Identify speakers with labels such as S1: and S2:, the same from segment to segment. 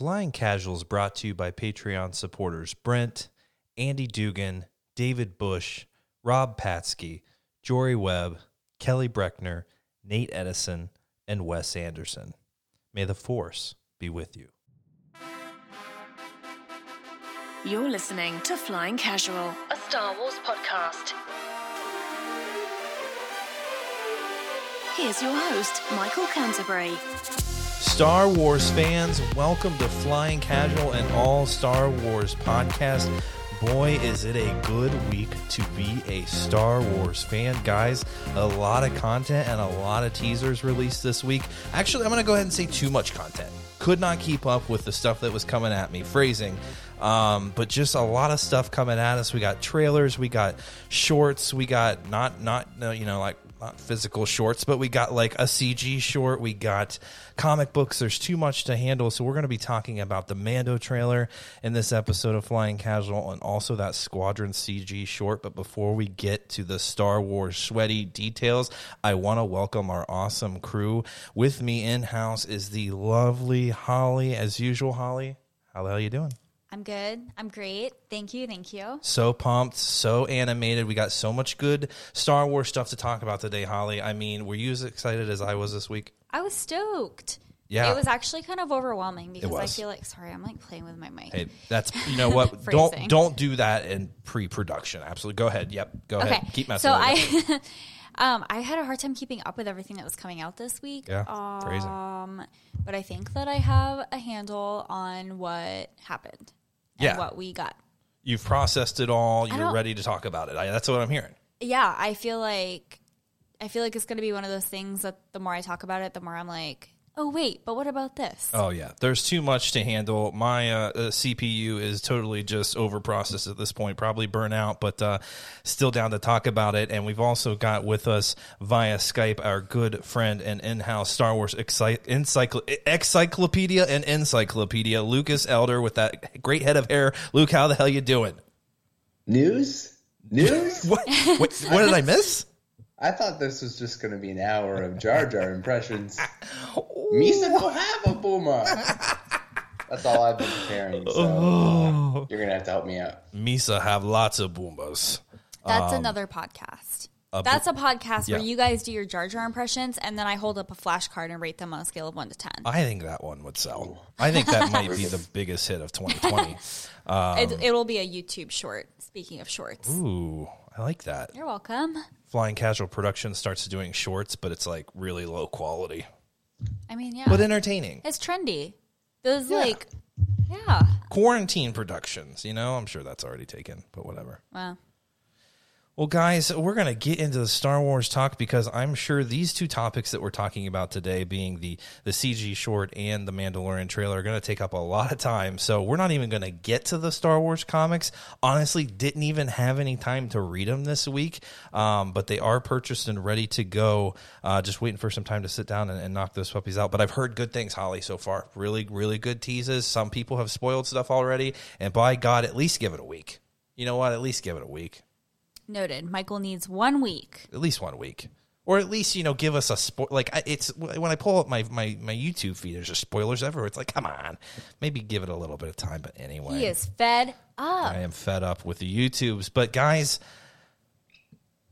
S1: Flying Casuals brought to you by Patreon supporters Brent, Andy Dugan, David Bush, Rob Patsky, Jory Webb, Kelly Breckner, Nate Edison, and Wes Anderson. May the force be with you.
S2: You're listening to Flying Casual, a Star Wars podcast. Here's your host, Michael Canterbury.
S1: Star Wars fans, welcome to Flying Casual and All Star Wars podcast. Boy, is it a good week to be a Star Wars fan, guys. A lot of content and a lot of teasers released this week. Actually, I'm going to go ahead and say too much content. Could not keep up with the stuff that was coming at me. Phrasing. Um, but just a lot of stuff coming at us. We got trailers, we got shorts, we got not not you know like not physical shorts, but we got like a CG short. We got comic books. There's too much to handle. So we're going to be talking about the Mando trailer in this episode of Flying Casual and also that Squadron CG short. But before we get to the Star Wars sweaty details, I want to welcome our awesome crew. With me in house is the lovely Holly. As usual, Holly, how the hell are you doing?
S3: I'm good. I'm great. Thank you. Thank you.
S1: So pumped, so animated. We got so much good Star Wars stuff to talk about today, Holly. I mean, were you as excited as I was this week?
S3: I was stoked.
S1: Yeah.
S3: It was actually kind of overwhelming because I feel like sorry, I'm like playing with my mic.
S1: Hey, that's you know what? Don't don't do that in pre-production. Absolutely. Go ahead. Yep. Go
S3: okay.
S1: ahead. Keep messing.
S3: so. I um I had a hard time keeping up with everything that was coming out this week.
S1: Yeah, crazy.
S3: Um but I think that I have a handle on what happened. And
S1: Yeah.
S3: what we got.
S1: you've processed it all. You're ready to talk about it. I, that's what I'm hearing.
S3: Yeah, I feel like I feel like it's gonna be one of those things that the more I talk about it, the more I'm like, oh wait, but what about this?
S1: Oh yeah, there's too much to handle. My uh, uh, CPU is totally just over processed at this point, probably burnt out, but uh, still down to talk about it. And we've also got with us via Skype our good friend and in-house Star Wars exci- encycl- encyclopedia and encyclopedia, Lucas Elder, with that great head of hair. Luke, how the hell you doing?
S4: News? News?
S1: What? what, what did I miss?
S4: I thought this was just going to be an hour of Jar Jar impressions. Misa will have a boomer. That's all I've been preparing. So uh, you're going to have to help me out.
S1: Misa have lots of boombas.
S3: That's another podcast. That's a podcast where you guys do your Jar Jar impressions, and then I hold up a flashcard and rate them on a scale of one to ten.
S1: I think that one would sell. I think that might be the biggest hit of 2020.
S3: it, it'll be a YouTube short. Speaking of shorts,
S1: Ooh, I like that.
S3: you're welcome.
S1: Flying Casual Production starts doing shorts, but it's like really low quality,
S3: I mean, yeah,
S1: but entertaining.
S3: it's trendy. Those like, yeah.
S1: Quarantine Productions, you know, I'm sure that's already taken, but whatever.
S3: Well,
S1: Well, guys, we're going to get into the Star Wars talk because I'm sure these two topics that we're talking about today, being the the CG short and the Mandalorian trailer, are going to take up a lot of time. So we're not even going to get to the Star Wars comics. Honestly, didn't even have any time to read them this week, um, but they are purchased and ready to go. Uh, just waiting for some time to sit down and, and knock those puppies out. But I've heard good things, Holly, so far. Really, really good teases. Some people have spoiled stuff already, and by God, at least give it a week. You know what? At least give it a week
S3: noted. Michael needs one week.
S1: at least one week, or at least you know give us a spoil. Like I- it's when I pull up my my my YouTube feed, there's just spoilers everywhere. It's like, come on, maybe give it a little bit of time. But anyway,
S3: He is fed up.
S1: I am fed up with the YouTubes. But guys,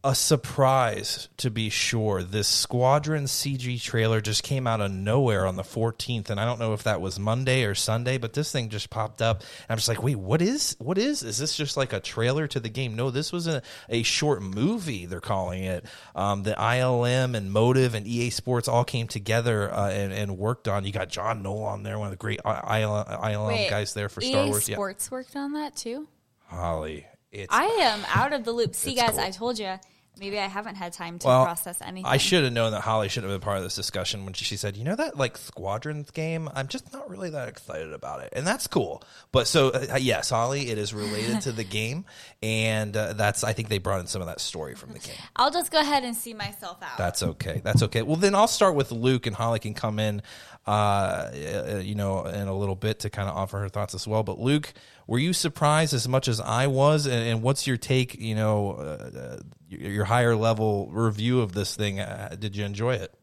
S1: a surprise to be sure. This Squadron CG trailer just came out of nowhere on the 14th, and I don't know if that was Monday or Sunday, but this thing just popped up. And I'm just like, wait, what is? What is? Is this just like a trailer to the game? No, this was a, a short movie. They're calling it. Um, the ILM and Motive and EA Sports all came together uh, and, and worked on. You got John Knoll on there, one of the great ILM, ILM
S3: Wait,
S1: guys there for
S3: EA
S1: Star Wars.
S3: Sports worked on that too.
S1: Holly, it's
S3: I am out of the loop. See, guys,
S1: cool.
S3: I told you. Maybe I haven't had time to
S1: Well,
S3: process anything.
S1: I should have known that Holly should have been part of this discussion when she said, "You know that like Squadrons game? I'm just not really that excited about it." And that's cool. But so uh, yes, Holly, it is related to the game, and uh, that's I think they brought in some of that story from the game.
S3: I'll just go ahead and see myself out.
S1: That's okay. That's okay. Well, then I'll start with Luke, and Holly can come in, uh, uh, you know, in a little bit to kind of offer her thoughts as well. But Luke, were you surprised as much as I was? And, and what's your take? You know, uh, uh, your, higher level review of this thing. Uh, did you enjoy it?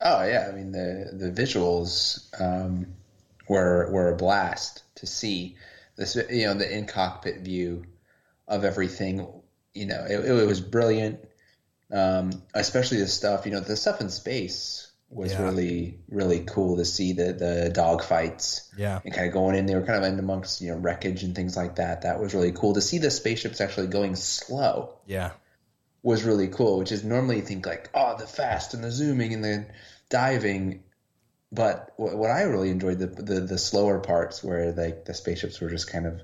S4: Oh yeah, I mean the the visuals um, were were a blast to see. This you know the in cockpit view of everything. You know, it, it was brilliant. Um, especially the stuff you know the stuff in space was
S1: Yeah.
S4: really really cool to see the the dog fights
S1: Yeah.
S4: and kind of going in. They were kind of in amongst you know wreckage and things like that. That was really cool to see the spaceships actually going slow
S1: Yeah.
S4: was really cool, which is normally you think like, oh, the fast and the zooming and the diving. But what, what I really enjoyed the, the the slower parts where like the spaceships were just kind of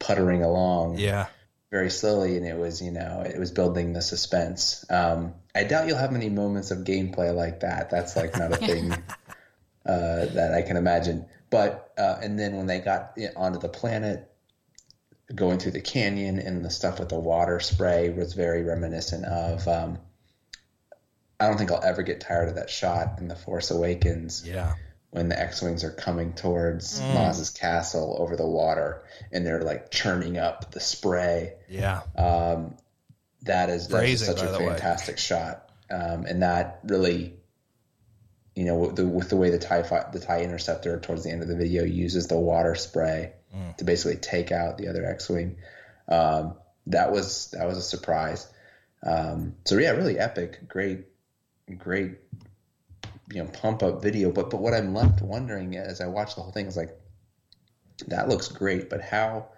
S4: puttering along
S1: Yeah.
S4: Very slowly, and it was you know it was building the suspense. Um, I doubt you'll have many moments of gameplay like that. That's like not a thing uh, that I can imagine. But uh, and then when they got onto the planet, going through the canyon and the stuff with the water spray was very reminiscent of. Um, I don't think I'll ever get tired of that shot in The Force Awakens
S1: Yeah.
S4: When the X-wings are coming towards
S1: Mm.
S4: Maz's castle over the water, and they're like churning up the spray.
S1: Yeah.
S4: Um, that is
S1: Phrasing,
S4: such a
S1: the way.
S4: fantastic shot, um, and that really, you know, with the, with the way the tie fi- the tie interceptor towards the end of the video uses the water spray
S1: Mm.
S4: to basically take out the other X-wing. Um, that was that was a surprise. Um, so yeah, really epic, great, great, you know, pump up video. But but what I'm left wondering as I watch the whole thing is like, that looks great, but how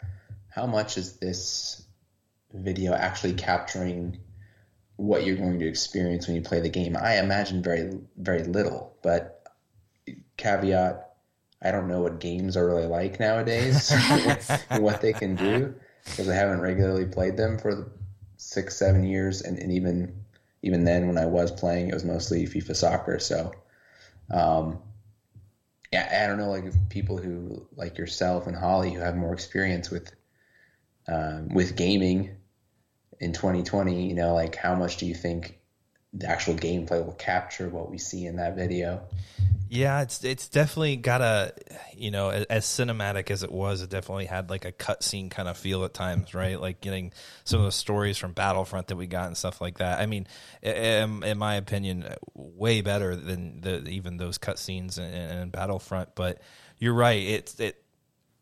S4: how much is this video actually capturing what you're going to experience when you play the game? I imagine very very little, but caveat. I don't know what games are really like nowadays and what they can do because I haven't regularly played them for six, seven years, and, and even even then, when I was playing, it was mostly FIFA soccer. So, um, yeah, I don't know, like people who like yourself and Holly who have more experience with um, with gaming in 2020. You know, like how much do you think the actual gameplay will capture what we see in that video?
S1: Yeah, it's it's definitely got a you know as, as cinematic as it was, it definitely had like a cutscene kind of feel at times, right? Like getting some of the stories from Battlefront that we got and stuff like that. I mean, in, in my opinion, way better than the even those cutscenes in, in Battlefront. But you're right, it's it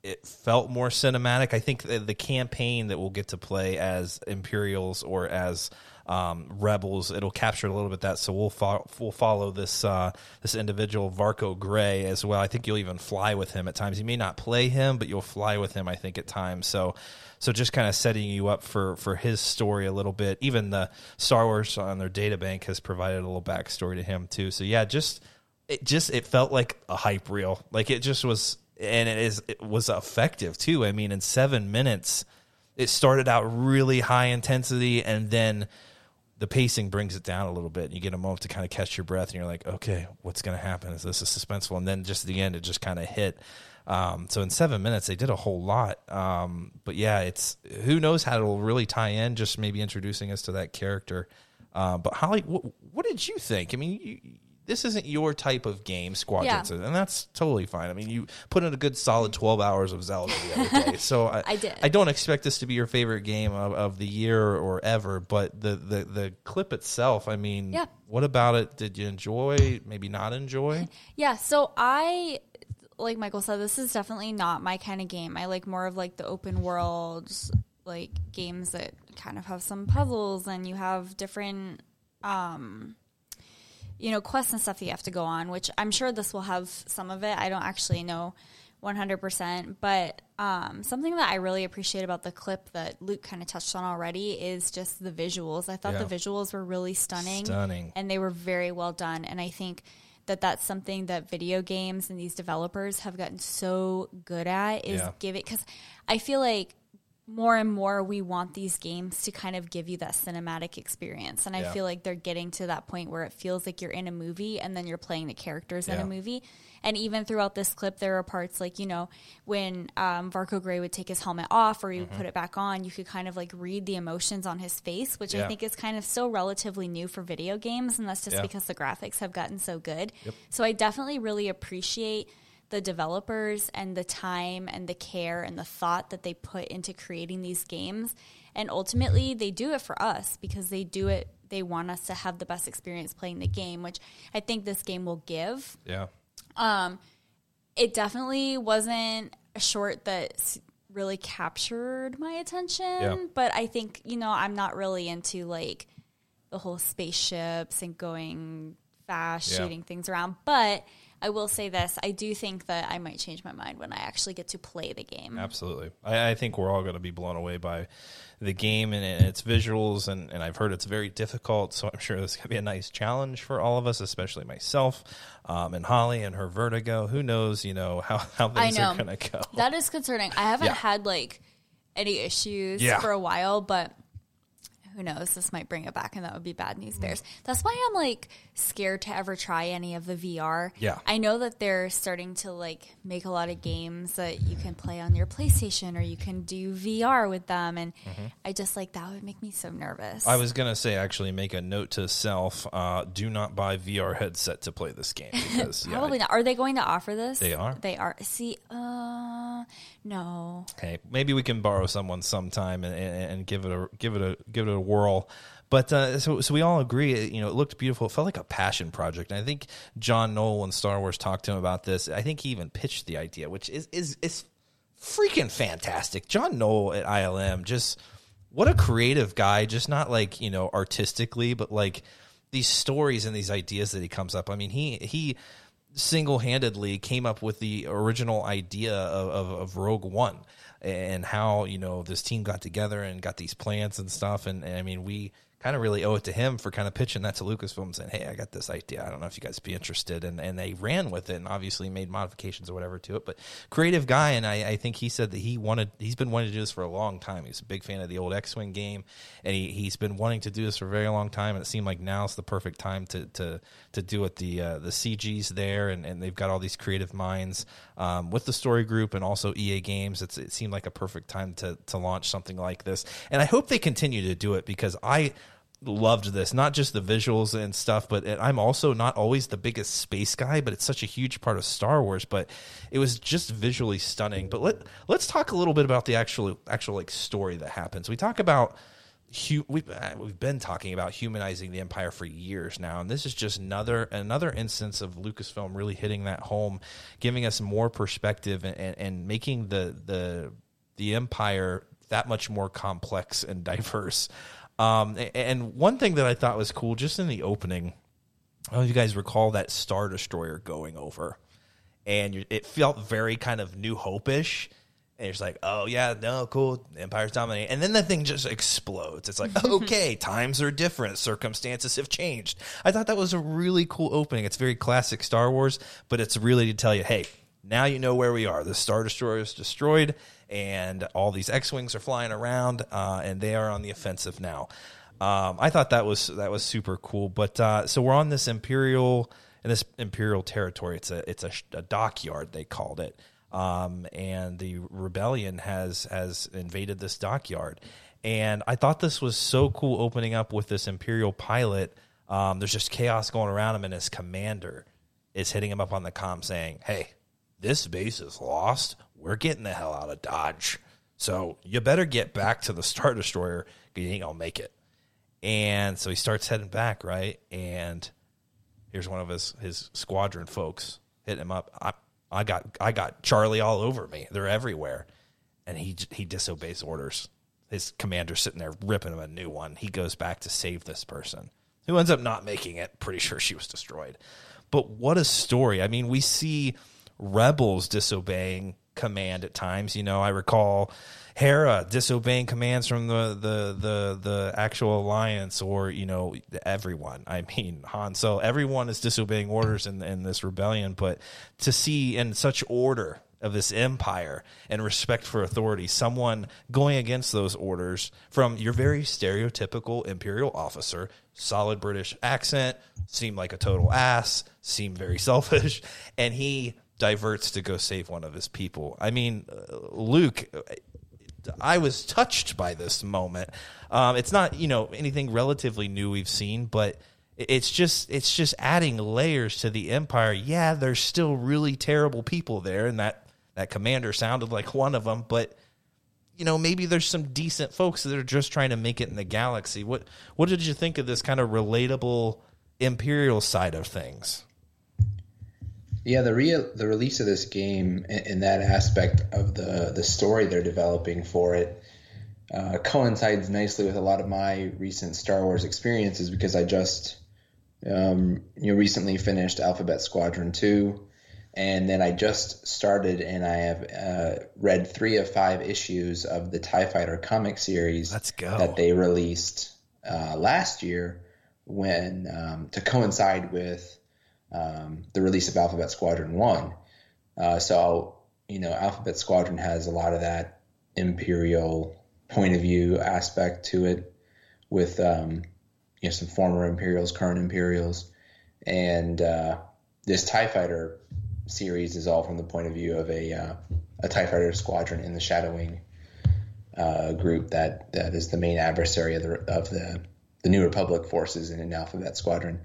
S1: it felt more cinematic. I think the, the campaign that we'll get to play as Imperials or as um, rebels, it'll capture a little bit that. So we'll fo- we'll follow this uh, this individual Varko Grey as well. I think you'll even fly with him at times. You may not play him, but you'll fly with him. I think at times. So so just kind of setting you up for for his story a little bit. Even the Star Wars on their data bank has provided a little backstory to him too. So yeah, just it just it felt like a hype reel. Like it just was and it is it was effective too. I mean, in seven minutes, it started out really high intensity, and then the pacing brings it down a little bit. And you get a moment to kind of catch your breath, and you're like, okay, what's going to happen? Is this a suspenseful? And then just at the end, it just kind of hit. Um, so in seven minutes, they did a whole lot. Um, but yeah, it's who knows how it'll really tie in. Just maybe introducing us to that character. Uh, but Holly, what, what did you think? I mean, you, this isn't your type of game, Squadrons,
S3: Yeah.
S1: and that's totally fine. I mean, you put in a good solid twelve hours of Zelda the other day, so I,
S3: I did.
S1: I don't expect this to be your favorite game of, of the year or ever, but the, the the clip itself, I mean,
S3: Yeah.
S1: what about it? Did you enjoy? Maybe not enjoy?
S3: Yeah, so I like Michael said, this is definitely not my kind of game. I like more of like the open world like games that kind of have some puzzles and you have different um you know quests and stuff that you have to go on, which I'm sure this will have some of it. I don't actually know 100%, but um, something that I really appreciate about the clip that Luke kind of touched on already is just the visuals. I thought
S1: Yeah.
S3: the visuals were really stunning
S1: Stunning.
S3: and they were very well done. And I think that that's something that video games and these developers have gotten so good at is
S1: Yeah.
S3: give it because I feel like more and more we want these games to kind of give you that cinematic experience. And i feel like they're getting to that point where it feels like you're in a movie and then you're playing the characters in a movie. And even throughout this clip there are parts like you know when um, varko grey would take his helmet off or he would
S1: Mm-hmm.
S3: put it back on you could kind of like read the emotions on his face which
S1: Yeah.
S3: i think is kind of still relatively new for video games. And that's just
S1: Yeah.
S3: because the graphics have gotten so good. So i definitely really appreciate the developers and the time and the care and the thought that they put into creating these games. And ultimately, they do it for us because they do it, they want us to have the best experience playing the game, which I think this game will give.
S1: Yeah, Um,
S3: it definitely wasn't a short that really captured my attention.
S1: Yeah.
S3: But I think you know I'm not really into like the whole spaceships and going fast,
S1: Yeah.
S3: shooting things around. But I will say this: I do think that I might change my mind when I actually get to play the game.
S1: Absolutely. I, I think we're all going to be blown away by the game and, and its visuals, and, and I've heard it's very difficult. So I'm sure this is going to be a nice challenge for all of us, especially myself um, and Holly and her Vertigo. Who knows, you know, how, how things are going to go.
S3: That is concerning. I haven't
S1: Yeah.
S3: had like any issues
S1: Yeah.
S3: for a while, but who knows? This might bring it back, and that would be bad news bears. That's why I'm like scared to ever try any of the VR.
S1: Yeah.
S3: I know that they're starting to like make a lot of games that you can play on your PlayStation or you can do VR with them, and I just like that would make me so nervous.
S1: Mm-hmm. I was gonna say actually make a note to self: uh, do not buy VR headset to play this game because yeah,
S3: Probably not. Are they going to offer this?
S1: They are.
S3: They are. See, uh, no.
S1: Okay, maybe we can borrow someone sometime and, and, and give it a give it a give it a whirl. But uh, so so we all agree, you know, it looked beautiful. It felt like a passion project. And I think John Knoll when Star Wars talked to him about this, I think he even pitched the idea, which is is is freaking fantastic. John Knoll at ILM, just what a creative guy. Just not like you know artistically, but like these stories and these ideas that he comes up. I mean, he he single-handedly came up with the original idea of, of, of Rogue One and how you know this team got together and got these plans and stuff. And, and I mean, we kind of really owe it to him for kind of pitching that to Lucasfilm, saying, "Hey, I got this idea. I don't know if you guys be interested." And and they ran with it and obviously made modifications or whatever to it. But creative guy, and I, I think he said that he wanted he's been wanting to do this for a long time. He's a big fan of the old X-wing game, and he he's been wanting to do this for a very long time. And it seemed like now's the perfect time to to to do it. The uh, the CG's there, and, and they've got all these creative minds um, with the story group and also EA Games. It's it seemed like a perfect time to to launch something like this, and I hope they continue to do it because I loved this not just the visuals and stuff but i'm also not always the biggest space guy but it's such a huge part of star wars but it was just visually stunning. But let let's talk a little bit about the actual actual like story that happens. We talk about we've, uh, we've been talking about humanizing the empire for years now and this is just another another instance of lucasfilm really hitting that home giving us more perspective and, and making the the the empire that much more complex and diverse um, and one thing that I thought was cool, just in the opening, I don't know if you guys recall that Star Destroyer going over, and it felt very kind of New Hope-ish. And it's like, oh yeah, no, cool, Empire's dominating, and then the thing just explodes. It's like, okay, times are different, circumstances have changed. I thought that was a really cool opening. It's very classic Star Wars, but it's really to tell you, hey, now you know where we are. The Star Destroyer is destroyed, and all these X-wings are flying around, uh, and they are on the offensive now. Um, I thought that was that was super cool. But uh, so we're on this imperial in this imperial territory. It's a it's a, a dockyard they called it, um, and the rebellion has has invaded this dockyard. And I thought this was so cool opening up with this imperial pilot. Um, there's just chaos going around him, and his commander is hitting him up on the comm saying, "Hey, this base is lost. We're getting the hell out of Dodge. So you better get back to the Star Destroyer because you ain't gonna make it." And so he starts heading back, right? And here's one of his his squadron folks hitting him up. I I got I got Charlie all over me. They're everywhere, and he he disobeys orders. His commander's sitting there ripping him a new one. He goes back to save this person, who ends up not making it. Pretty sure she was destroyed. But what a story! I mean, we see rebels disobeying command at times. You know, I recall Hera disobeying commands from the the the the actual alliance, or you know, everyone. I mean, Han So Everyone is disobeying orders in in this rebellion. But to see in such order of this empire and respect for authority, someone going against those orders from your very stereotypical imperial officer, solid British accent, seemed like a total ass, seemed very selfish, and he diverts to go save one of his people. I mean, uh, Luke. I was touched by this moment. Um, it's not you know anything relatively new we've seen, but it's just it's just adding layers to the empire. Yeah, there's still really terrible people there, and that that commander sounded like one of them. But you know, maybe there's some decent folks that are just trying to make it in the galaxy. What what did you think of this kind of relatable imperial side of things?
S4: Yeah, the re- the release of this game in, in that aspect of the the story they're developing for it uh, coincides nicely with a lot of my recent Star Wars experiences because I just um, you know recently finished Alphabet Squadron two, and then I just started and I have uh, read three of five issues of the Tie Fighter comic series
S1: Let's go.
S4: that they released uh, last year when um, to coincide with um, the release of Alphabet Squadron One. Uh, so you know, Alphabet Squadron has a lot of that imperial point of view aspect to it, with um, you know some former Imperials, current Imperials, and uh, this Tie Fighter series is all from the point of view of a uh, a Tie Fighter squadron in the Shadow Wing uh, group that that is the main adversary of the of the the New Republic forces in an Alphabet Squadron.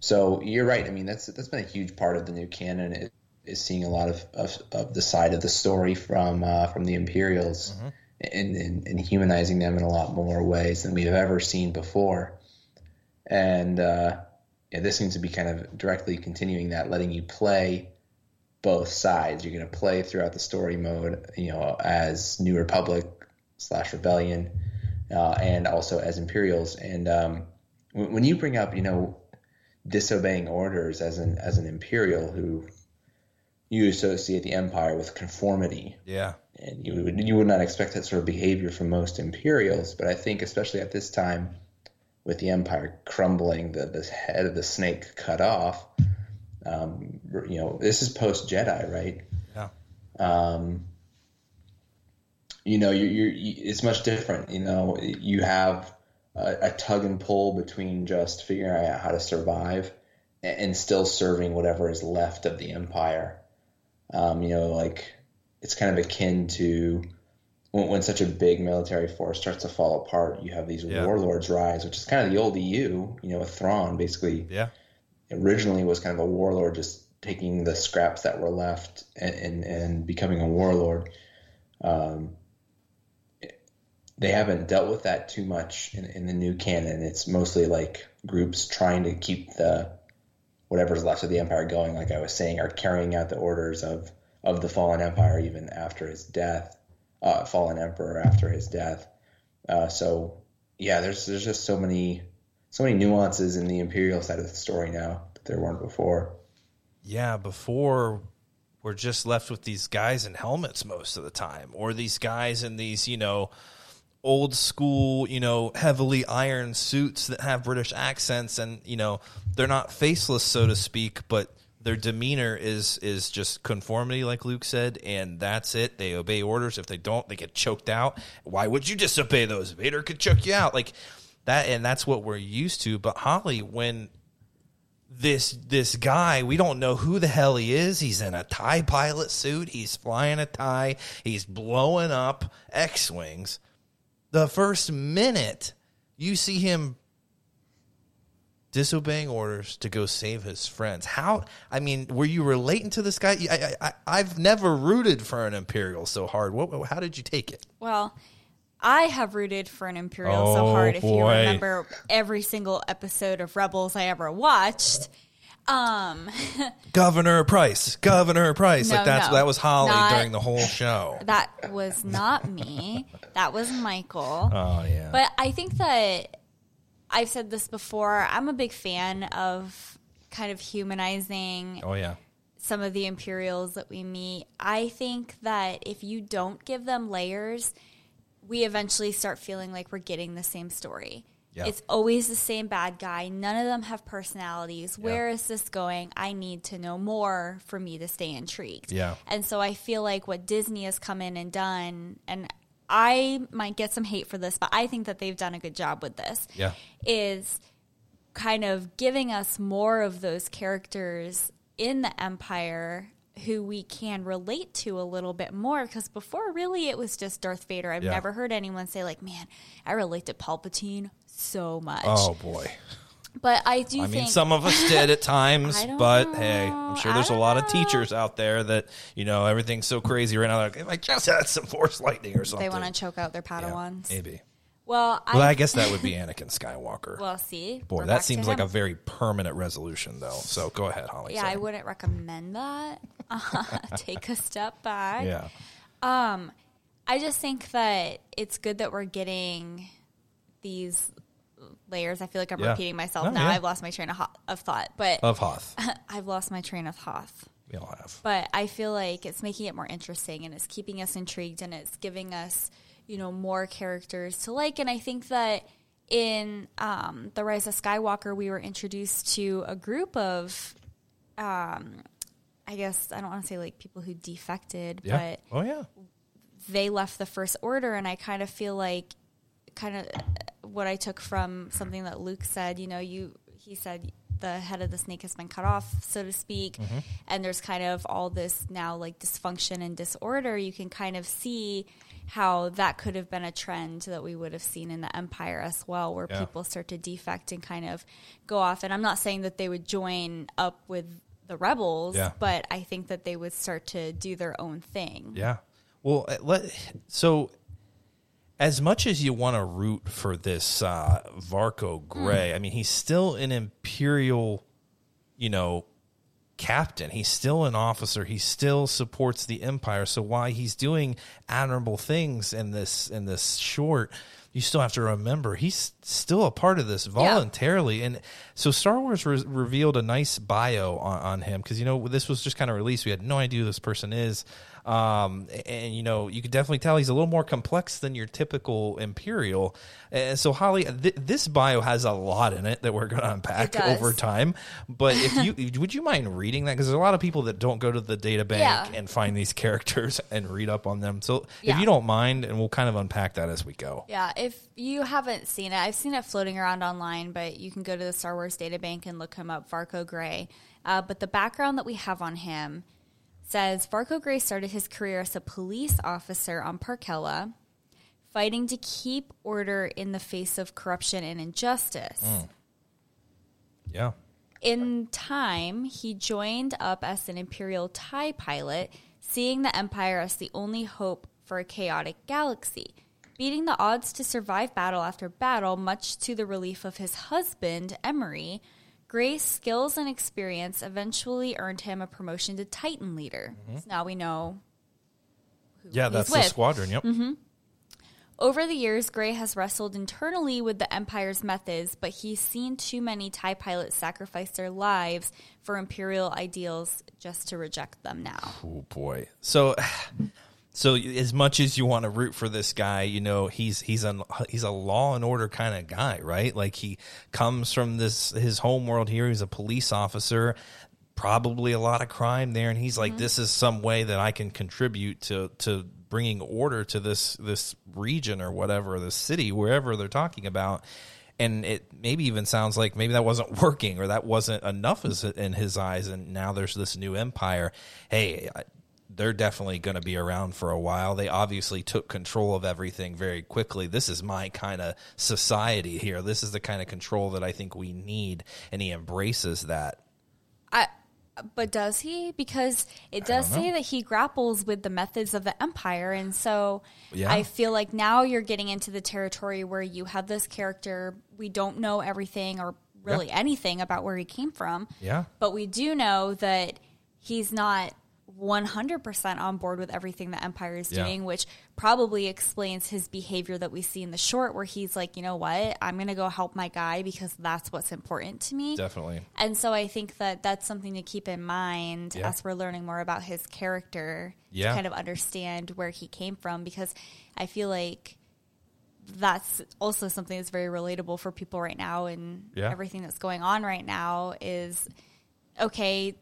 S4: So you're right. I mean, that's that's been a huge part of the new canon is, is seeing a lot of, of, of the side of the story from uh, from the Imperials and, and, and humanizing them in a lot more ways than we've ever seen before. And uh, yeah, this seems to be kind of directly continuing that, letting you play both sides. You're going to play throughout the story mode, you know, as New Republic slash Rebellion, uh, and also as Imperials. And um, when, when you bring up, you know, disobeying orders as an as an Imperial who you associate the Empire with conformity,
S1: Yeah.
S4: and you would you would not expect that sort of behavior from most Imperials. But I think, especially at this time, with the Empire crumbling, the the head of the snake cut off. Um, you know, this is post Jedi, right?
S1: Yeah.
S4: um, you know, you, you, it's much different. You know, you have a, a tug and pull between just figuring out how to survive and, and still serving whatever is left of the empire. Um, you know, like it's kind of akin to when, when such a big military force starts to fall apart. You have these
S1: Yeah.
S4: warlords rise, which is kind of the old EU. You know, a Thrawn basically
S1: Yeah.
S4: originally was kind of a warlord, just taking the scraps that were left and and, and becoming a warlord. Um, they haven't dealt with that too much in, in the new canon. It's mostly like groups trying to keep the whatever's left of the empire going. Like I was saying, are carrying out the orders of of the fallen empire even after his death, uh, fallen emperor after his death. Uh, so yeah, there's there's just so many so many nuances in the imperial side of the story now that there weren't before.
S1: Yeah, before we're just left with these guys in helmets most of the time, or these guys in these, you know, old school, you know, heavily iron suits that have British accents, and you know, they're not faceless, so to speak, but their demeanor is is just conformity, like Luke said, and that's it. They obey orders. If they don't, they get choked out. Why would you disobey those? Vader could choke you out, like that, and that's what we're used to. But Holly, when this this guy we don't know who the hell he is he's in a tie pilot suit he's flying a tie he's blowing up x-wings the first minute you see him disobeying orders to go save his friends. How i mean were you relating to this guy? I, I, I i've never rooted for an imperial so hard. What, how did you take it?
S3: Well, I have rooted for an Imperial so
S1: Oh,
S3: hard. If you remember every single episode of Rebels I ever watched, um,
S1: governor Pryce governor Pryce
S3: No,
S1: like that's
S3: no.
S1: that was holly
S3: Not-
S1: during the whole show
S3: that was not me. That was Michael.
S1: oh yeah
S3: But I think that I've said this before. I'm a big fan of kind of humanizing
S1: oh yeah
S3: some of the Imperials that we meet. I think that if you don't give them layers, we eventually start feeling like we're getting the same story.
S1: Yeah.
S3: It's always the same bad guy. None of them have personalities. Where is this going? I need to know more for me to stay intrigued.
S1: Yeah.
S3: And so I feel like what Disney has come in and done, and I might get some hate for this, but I think that they've done a good job with this
S1: yeah
S3: is kind of giving us more of those characters in the empire who we can relate to a little bit more because before really it was just Darth Vader. I've
S1: Yeah.
S3: never heard anyone say like, "Man, I relate to Palpatine so much."
S1: oh boy
S3: But I do
S1: I
S3: think
S1: mean, some of us did at times,
S3: I don't
S1: but hey, I'm sure
S3: I
S1: there's a
S3: don't
S1: lot of
S3: know.
S1: teachers out there that you know everything's so crazy right now. Like, if I just had some force lightning or something,
S3: they want to choke out their
S1: Yeah,
S3: Padawans.
S1: maybe.
S3: Well, I,
S1: Well, I guess that would be Anakin Skywalker.
S3: well, see,
S1: Boy,
S3: we're
S1: that
S3: to
S1: seems like
S3: him.
S1: a very permanent resolution, though. So go ahead, Holly.
S3: Yeah,
S1: Sorry.
S3: I wouldn't recommend that. Take a step back.
S1: Yeah.
S3: Um, I just think that it's good that we're getting these layers. I feel like I'm
S1: Yeah.
S3: repeating myself
S1: No,
S3: now.
S1: yeah.
S3: I've lost my train of, ho- of thought, but
S1: Of Hoth.
S3: I've lost my train of Hoth.
S1: We all have.
S3: But I feel like it's making it more interesting and it's keeping us intrigued and it's giving us, you know, more characters to like. And I think that in um, The Rise of Skywalker, we were introduced to a group of, um, I guess, I don't want to say like people who defected,
S1: Yeah.
S3: but
S1: oh, yeah.
S3: they left the First Order. And I kind of feel like, kind of what I took from something that Luke said, you know, you, he said, the head of the snake has been cut off, so to speak, and there's kind of all this now like dysfunction and disorder. You can kind of see how that could have been a trend that we would have seen in the empire as well, where
S1: Yeah.
S3: people start to defect and kind of go off. And I'm not saying that they would join up with the rebels,
S1: Yeah.
S3: but I think that they would start to do their own thing.
S1: Yeah. Well, uh, let, so as much as you want to root for this uh, Varko Grey, I mean, he's still an Imperial, you know, captain. He's still an officer. He still supports the Empire. So why he's doing admirable things in this in this short, you still have to remember he's still a part of this voluntarily. And so Star Wars re- revealed a nice bio on, on him because you know this was just kind of released. We had no idea who this person is. Um, and you know, you could definitely tell he's a little more complex than your typical Imperial. And so, Holly, th- this bio has a lot in it that we're going to unpack over time. But if you would you mind reading that because there's a lot of people that don't go to the data bank
S3: Yeah.
S1: and find these characters and read up on them. So if you don't mind, and we'll kind of unpack that as we go.
S3: Yeah, if you haven't seen it, I've seen it floating around online, but you can go to the Star Wars data bank and look him up, Varko Grey. Uh, but the background that we have on him says Varko Grey started his career as a police officer on Parkella, fighting to keep order in the face of corruption and injustice. Mm.
S1: Yeah.
S3: In time, he joined up as an Imperial TIE pilot, seeing the Empire as the only hope for a chaotic galaxy. Beating the odds to survive battle after battle, much to the relief of his husband, Emery, Grey's skills and experience eventually earned him a promotion to Titan leader. Mm-hmm. So now we know
S1: Yeah, that's the squadron. Yep. Mm-hmm.
S3: over the years, Grey has wrestled internally with the Empire's methods, but he's seen too many TIE pilots sacrifice their lives for Imperial ideals just to reject them now.
S1: Oh boy. So so as much as you want to root for this guy, you know, he's he's a he's a law and order kind of guy, right? Like he comes from this his home world here, he's a police officer, probably a lot of crime there. And he's like mm-hmm. this is some way that I can contribute to to bringing order to this this region or whatever, this city wherever they're talking about. And it maybe even sounds like maybe that wasn't working or that wasn't enough as in his eyes. And now there's this new empire. Hey they're definitely going to be around for a while they obviously took control of everything very quickly this is my kind of society here this is the kind of control that i think we need and he embraces that
S3: I, but does he? Because it does say that he grapples with the methods of the Empire, and so
S1: Yeah.
S3: I feel like now you're getting into the territory where you have this character. We don't know everything or really anything about where he came from.
S1: Yeah.
S3: But we do know that he's not 100% on board with everything that Empire is
S1: Yeah.
S3: doing, which probably explains his behavior that we see in the short, where he's like, you know what, I'm going to go help my guy because that's what's important to me.
S1: definitely
S3: And so I think that that's something to keep in mind
S1: Yeah.
S3: as we're learning more about his character
S1: Yeah.
S3: to kind of understand where he came from because I feel like that's also something that's very relatable for people right now and
S1: Yeah.
S3: everything that's going on right now is okay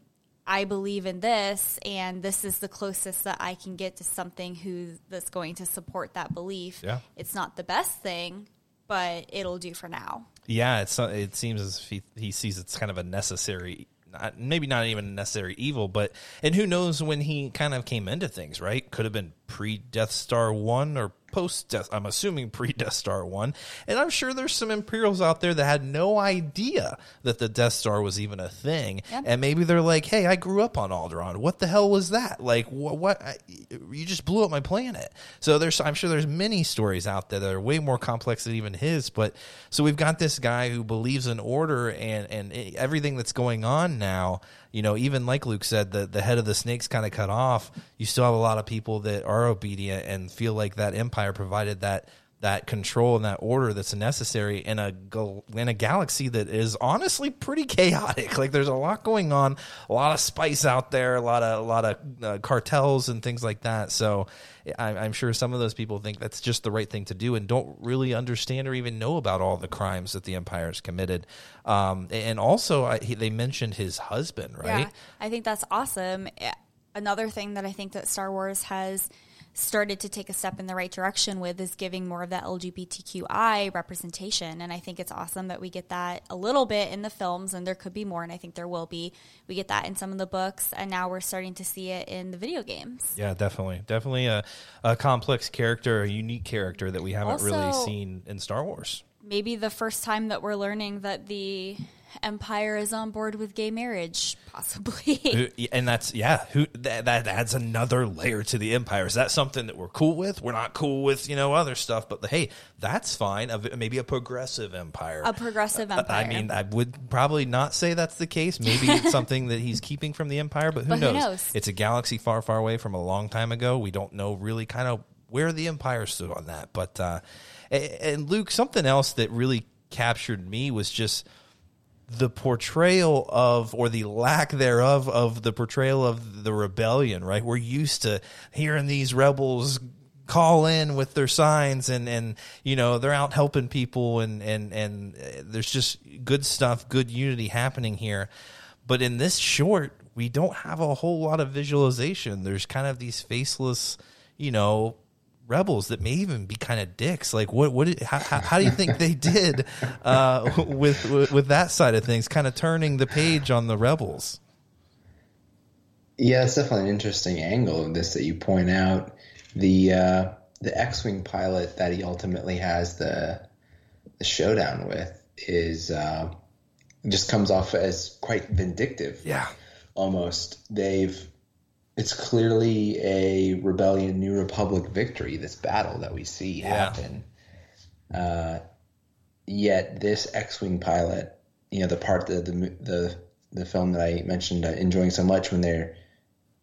S3: I believe in this and this is the closest that I can get to something who that's going to support that belief.
S1: Yeah.
S3: It's not the best thing, but it'll do for now.
S1: Yeah, it's it seems as if he, he sees it's kind of a necessary, not, maybe not even a necessary evil, but and who knows when he kind of came into things, right? Could have been pre Death Star one or post Death. I'm assuming pre Death Star one, and I'm sure there's some Imperials out there that had no idea that the Death Star was even a thing,
S3: Yep.
S1: and maybe they're like, "Hey, I grew up on Alderaan. What the hell was that? Like, what? what I, you just blew up my planet." So there's, I'm sure there's many stories out there that are way more complex than even his. But so we've got this guy who believes in order and and eh, everything that's going on now you know, even like Luke said, the, the head of the snake's kind of cut off. You still have a lot of people that are obedient and feel like that empire provided that that control and that order that's necessary in a in a galaxy that is honestly pretty chaotic. Like there's a lot going on, a lot of spice out there, a lot of a lot of uh, cartels and things like that. So I'm, I'm sure some of those people think that's just the right thing to do and don't really understand or even know about all the crimes that the empire has committed. Um, and also, I, he, they mentioned his husband, right?
S3: Yeah, I think that's awesome. Another thing that I think that Star Wars has started to take a step in the right direction with is giving more of that LGBTQI representation. And I think it's awesome that we get that a little bit in the films, and there could be more, and I think there will be. We get that in some of the books, and now we're starting to see it in the video games.
S1: Yeah, definitely, definitely a, a complex character, a unique character that we haven't really seen in Star Wars.
S3: Maybe the first time that we're learning that the Empire is on board with gay marriage, possibly.
S1: And that's yeah, who that, that adds another layer to the empire. Is that something that we're cool with? We're not cool with you know other stuff, but hey, that's fine. A- Maybe a progressive empire.
S3: a progressive empire.
S1: I mean, I would probably not say that's the case. Maybe it's something that he's keeping from the empire, but who,
S3: But who
S1: knows?
S3: knows?
S1: It's a galaxy far, far away from a long time ago. We don't know really kind of where the empire stood on that. But uh, and Luke, something else that really captured me was just the portrayal of or the lack thereof of the portrayal of the rebellion right? We're used to hearing these rebels call in with their signs and and you know they're out helping people and and and uh, there's just good stuff good unity happening here. But in this short we don't have a whole lot of visualization. There's kind of these faceless you know rebels that may even be kind of dicks. Like, what? What? did- How, how, how do you think they did uh, with, with with that side of things? Kind of turning the page on the rebels.
S4: Yeah, it's definitely an interesting angle of this that you point out. The uh, the X-wing pilot that he ultimately has the the showdown with is uh, just comes off as quite vindictive.
S1: Yeah,
S4: almost. They've it's clearly a rebellion, New Republic victory. This battle that we see
S1: Yeah.
S4: happen. Uh, yet this X-wing pilot, you know, the part that the the the film that I mentioned uh, enjoying so much when they're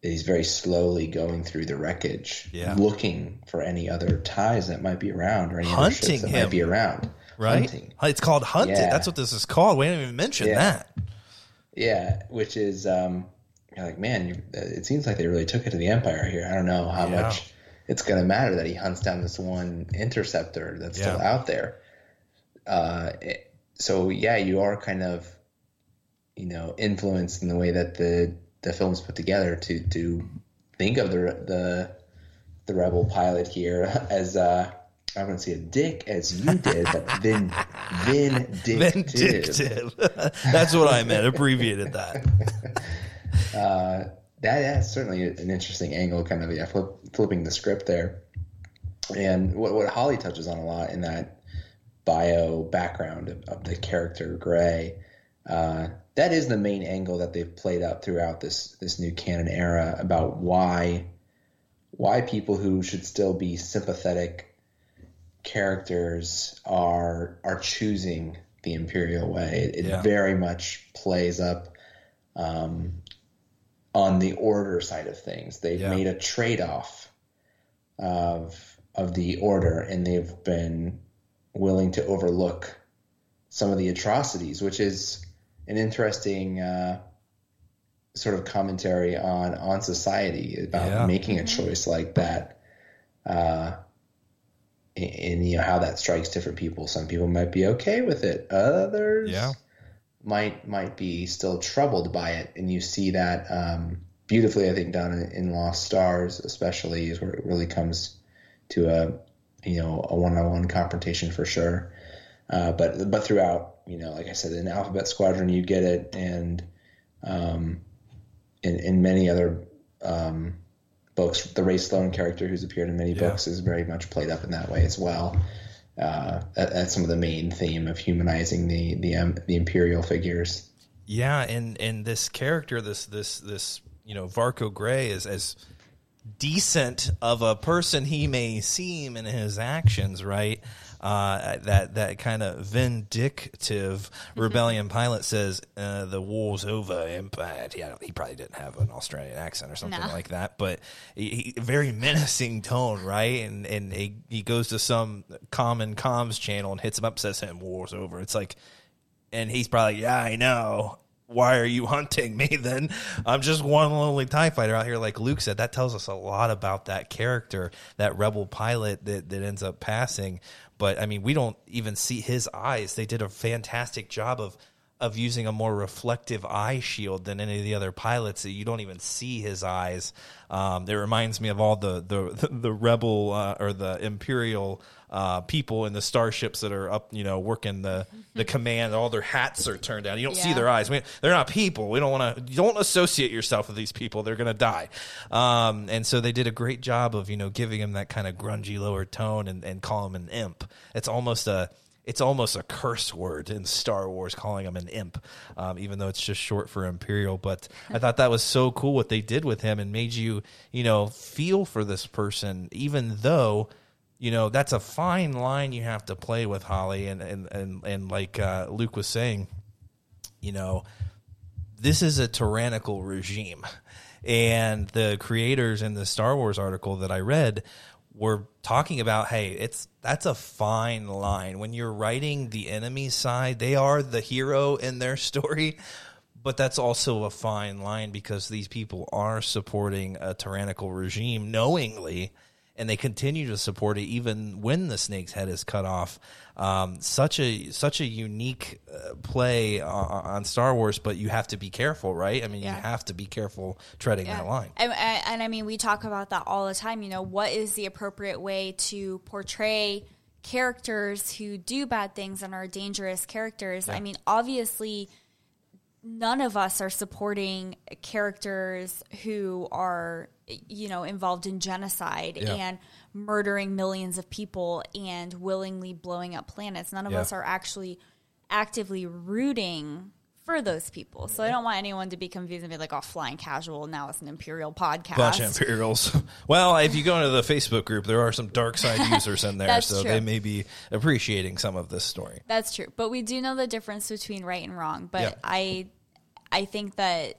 S4: he's very slowly going through the wreckage,
S1: Yeah.
S4: looking for any other ties that might be around or any other
S1: Hunting
S4: ships that
S1: him.
S4: might be around.
S1: right.
S4: Hunting.
S1: It's called hunted.
S4: Yeah.
S1: That's what this is called. We didn't even mention
S4: Yeah.
S1: that.
S4: Yeah, which is um, you're like, man, you, uh, it seems like they really took it to the Empire here. I don't know how
S1: Yeah.
S4: much it's going to matter that he hunts down this one interceptor that's still out there. Uh, it- so yeah, you are kind of, you know, influenced in the way that the the film's put together to to think of the the the rebel pilot here as uh, I wouldn't say a dick as you did, but vin vindictive.
S1: Vindictive. That's what I meant. Abbreviated that.
S4: That that's certainly an interesting angle, kind of yeah, flip, flipping the script there. And what what Holly touches on a lot in that bio background of, of the character Grey, uh, that is the main angle that they've played out throughout this this new canon era about why why people who should still be sympathetic characters are are choosing the imperial way. It, it
S1: Yeah.
S4: very much plays up um, on the order side of things. They've
S1: Yeah.
S4: made a trade off of of the order, and they've been willing to overlook some of the atrocities, which is an interesting uh, sort of commentary on on society about
S1: Yeah.
S4: making a choice like that. Uh, and, and you know how that strikes different people. Some people might be okay with it. Others,
S1: Yeah.
S4: Might might be still troubled by it, and you see that um, beautifully. I think done in, in Lost Stars, especially, is where it really comes to a you know a one on one confrontation for sure. Uh, but but throughout, you know, like I said, in Alphabet Squadron, you get it, and um, in in many other um, books. The Rae Sloane character, who's appeared in many
S1: Yeah.
S4: books, is very much played up in that way as well. Uh, that, that's some of the main theme of humanizing the the um, the imperial figures.
S1: Yeah, and and this character, this this this you know Varko Grey is as decent of a person he may seem in his actions, right? Uh, that that kind of vindictive rebellion pilot says uh, the war's over. Empire. Yeah, he probably didn't have an Australian accent or something
S3: No.
S1: like that, but he, he, very menacing tone, right? And and he, he goes to some common comms channel and hits him up, says, "Him war's over." It's like and he's probably, yeah, I know. Why are you hunting me then? I'm just one lonely TIE fighter out here, like Luke said. That tells us a lot about that character, that rebel pilot that, that ends up passing. But I mean, we don't even see his eyes. They did a fantastic job of of using a more reflective eye shield than any of the other pilots. You don't even see his eyes. Um, it reminds me of all the the the rebel uh, or the imperial uh, people in the starships that are up, you know, working the the command. All their hats are turned down. You don't see their eyes. We, they're not people. We don't want to. You don't associate yourself with these people. They're going to die. Um, and so they did a great job of you know giving him that kind of grungy lower tone and and call him an imp. It's almost a it's almost a curse word in Star Wars calling him an imp, um, even though it's just short for Imperial. But I thought that was so cool what they did with him and made you, you know, feel for this person, even though, you know, that's a fine line you have to play with Holly. And, and, and, and like uh, Luke was saying, you know, this is a tyrannical regime. And the creators in the Star Wars article that I read were talking about, hey, it's that's a fine line. When you're writing the enemy side, they are the hero in their story, but that's also a fine line because these people are supporting a tyrannical regime knowingly and they continue to support it even when the snake's head is cut off. Um, such a such a unique uh, play uh, on Star Wars, but you have to be careful, right? I mean,
S3: Yeah.
S1: you have to be careful treading that line.
S3: And, and, and I mean, we talk about that all the time. You know, what is the appropriate way to portray characters who do bad things and are dangerous characters? I mean, obviously, none of us are supporting characters who are, you know, involved in genocide
S1: Yeah.
S3: and murdering millions of people and willingly blowing up planets. None of
S1: Yeah.
S3: us are actually actively rooting for those people. So I don't want anyone to be confused and be like, "Oh, flying casual." Now it's an imperial podcast.
S1: Bunch of Imperials. Well, if you go into the Facebook group, there are some dark side users in there, so
S3: true.
S1: they may be appreciating some of this story.
S3: That's true, but we do know the difference between right and wrong. But
S1: Yeah.
S3: I, I think that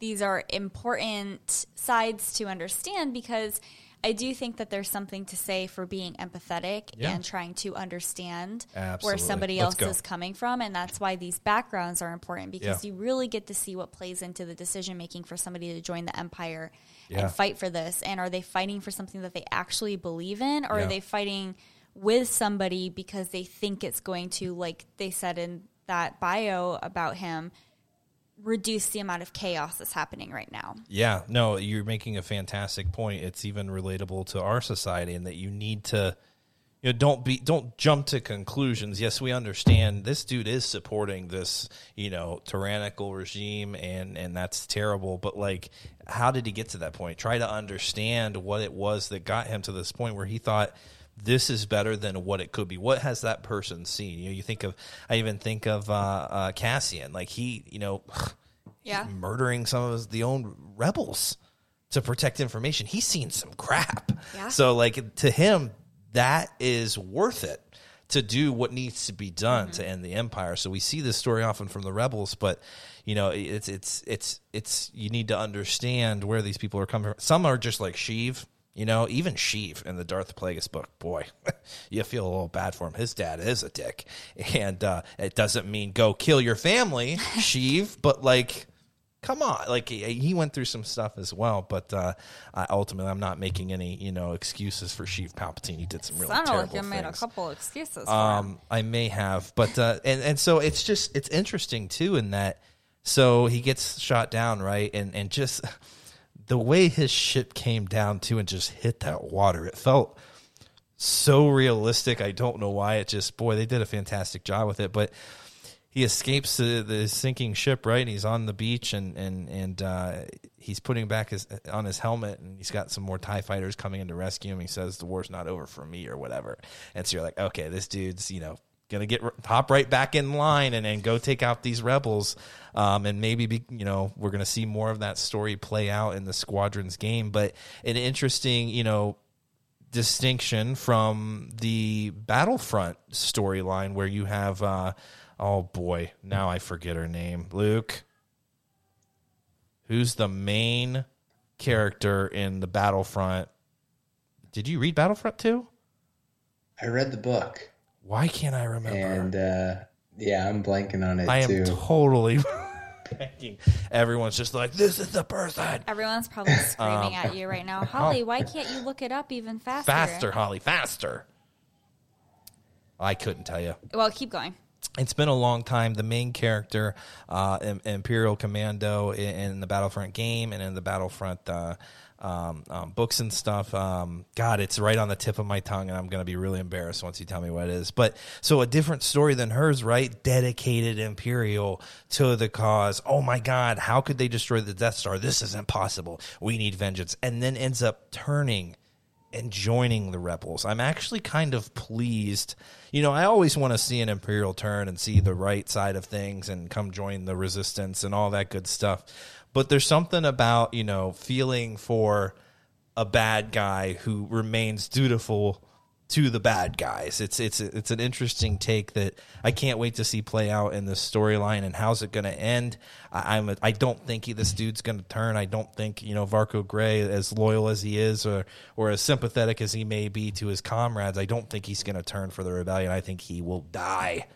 S3: these are important sides to understand because I do think that there's something to say for being empathetic
S1: Yeah.
S3: and trying to understand
S1: Absolutely.
S3: where somebody
S1: Let's
S3: else
S1: go.
S3: is coming from, and that's why these backgrounds are important because
S1: Yeah.
S3: you really get to see what plays into the decision making for somebody to join the empire
S1: Yeah.
S3: and fight for this. And are they fighting for something that they actually believe in, or are they fighting with somebody because they think it's going to, like they said in that bio about him, reduce the amount of chaos that's happening right now?
S1: Yeah, no, you're making a fantastic point. It's even relatable to our society and that you need to you know, don't be don't jump to conclusions. Yes, we understand this dude is supporting this, you know, tyrannical regime and and that's terrible, but like how did he get to that point? Try to understand what it was that got him to this point where he thought this is better than what it could be. What has that person seen? You know, you think of I even think of uh, uh Cassian, like he, you know,
S3: Yeah.
S1: murdering some of his, the own rebels to protect information. He's seen some crap.
S3: Yeah.
S1: So like to him, that is worth it to do what needs to be done
S3: Mm-hmm.
S1: to end the empire. So we see this story often from the rebels, but you know, it's it's it's it's you need to understand where these people are coming from. Some are just like Sheev. You know, even Sheev in the Darth Plagueis book, boy, you feel a little bad for him. His dad is a dick, and uh, it doesn't mean go kill your family, Sheev, but like come on like he, went through some stuff as well but uh I, ultimately i'm not making any you know excuses for Sheev Palpatine he did some really
S3: Sounded
S1: terrible
S3: like you made a
S1: things
S3: couple excuses. For him.
S1: um i may have but uh and and so it's just it's interesting too in that so he gets shot down right and and just the way his ship came down too and just hit that water it felt so realistic i don't know why it just boy they did a fantastic job with it but he escapes the, the sinking ship, right? And he's on the beach, and and and uh, he's putting back his on his helmet, and he's got some more Tie fighters coming in to rescue him. He says, "The war's not over for me," or whatever. And so you're like, okay, this dude's you know gonna get hop right back in line and, and go take out these rebels. Um, and maybe be, you know we're gonna see more of that story play out in the squadrons game. But an interesting you know distinction from the Battlefront storyline where you have. Uh, Oh boy, now I forget her name. Luke. Who's the main character in the Battlefront? Did you read Battlefront 2?
S4: I read the book.
S1: Why can't I remember?
S4: And uh, yeah, I'm blanking on it
S1: I am
S4: too.
S1: totally blanking. Everyone's just like, this is the person.
S3: Everyone's probably screaming at you right now. Holly, why can't you look it up even faster?
S1: Faster, Holly, faster. I couldn't tell you.
S3: Well, keep going.
S1: it's been a long time. The main character, uh, Imperial Commando in, in the Battlefront game and in the Battlefront uh, um, um, books and stuff. Um, God, it's right on the tip of my tongue, and I'm going to be really embarrassed once you tell me what it is. But so a different story than hers, right? Dedicated Imperial to the cause. Oh my God, how could they destroy the Death Star? This isn't possible. We need vengeance. And then ends up turning and joining the rebels. I'm actually kind of pleased. You know, I always want to see an imperial turn and see the right side of things and come join the resistance and all that good stuff. But there's something about, you know, feeling for a bad guy who remains dutiful to the bad guys. It's it's it's an interesting take that I can't wait to see play out in the storyline and how's it going to end. I, I'm a, I don't think he, this dude's going to turn. I don't think you know Varko Grey, as loyal as he is, or or as sympathetic as he may be to his comrades. I don't think he's going to turn for the rebellion. I think he will die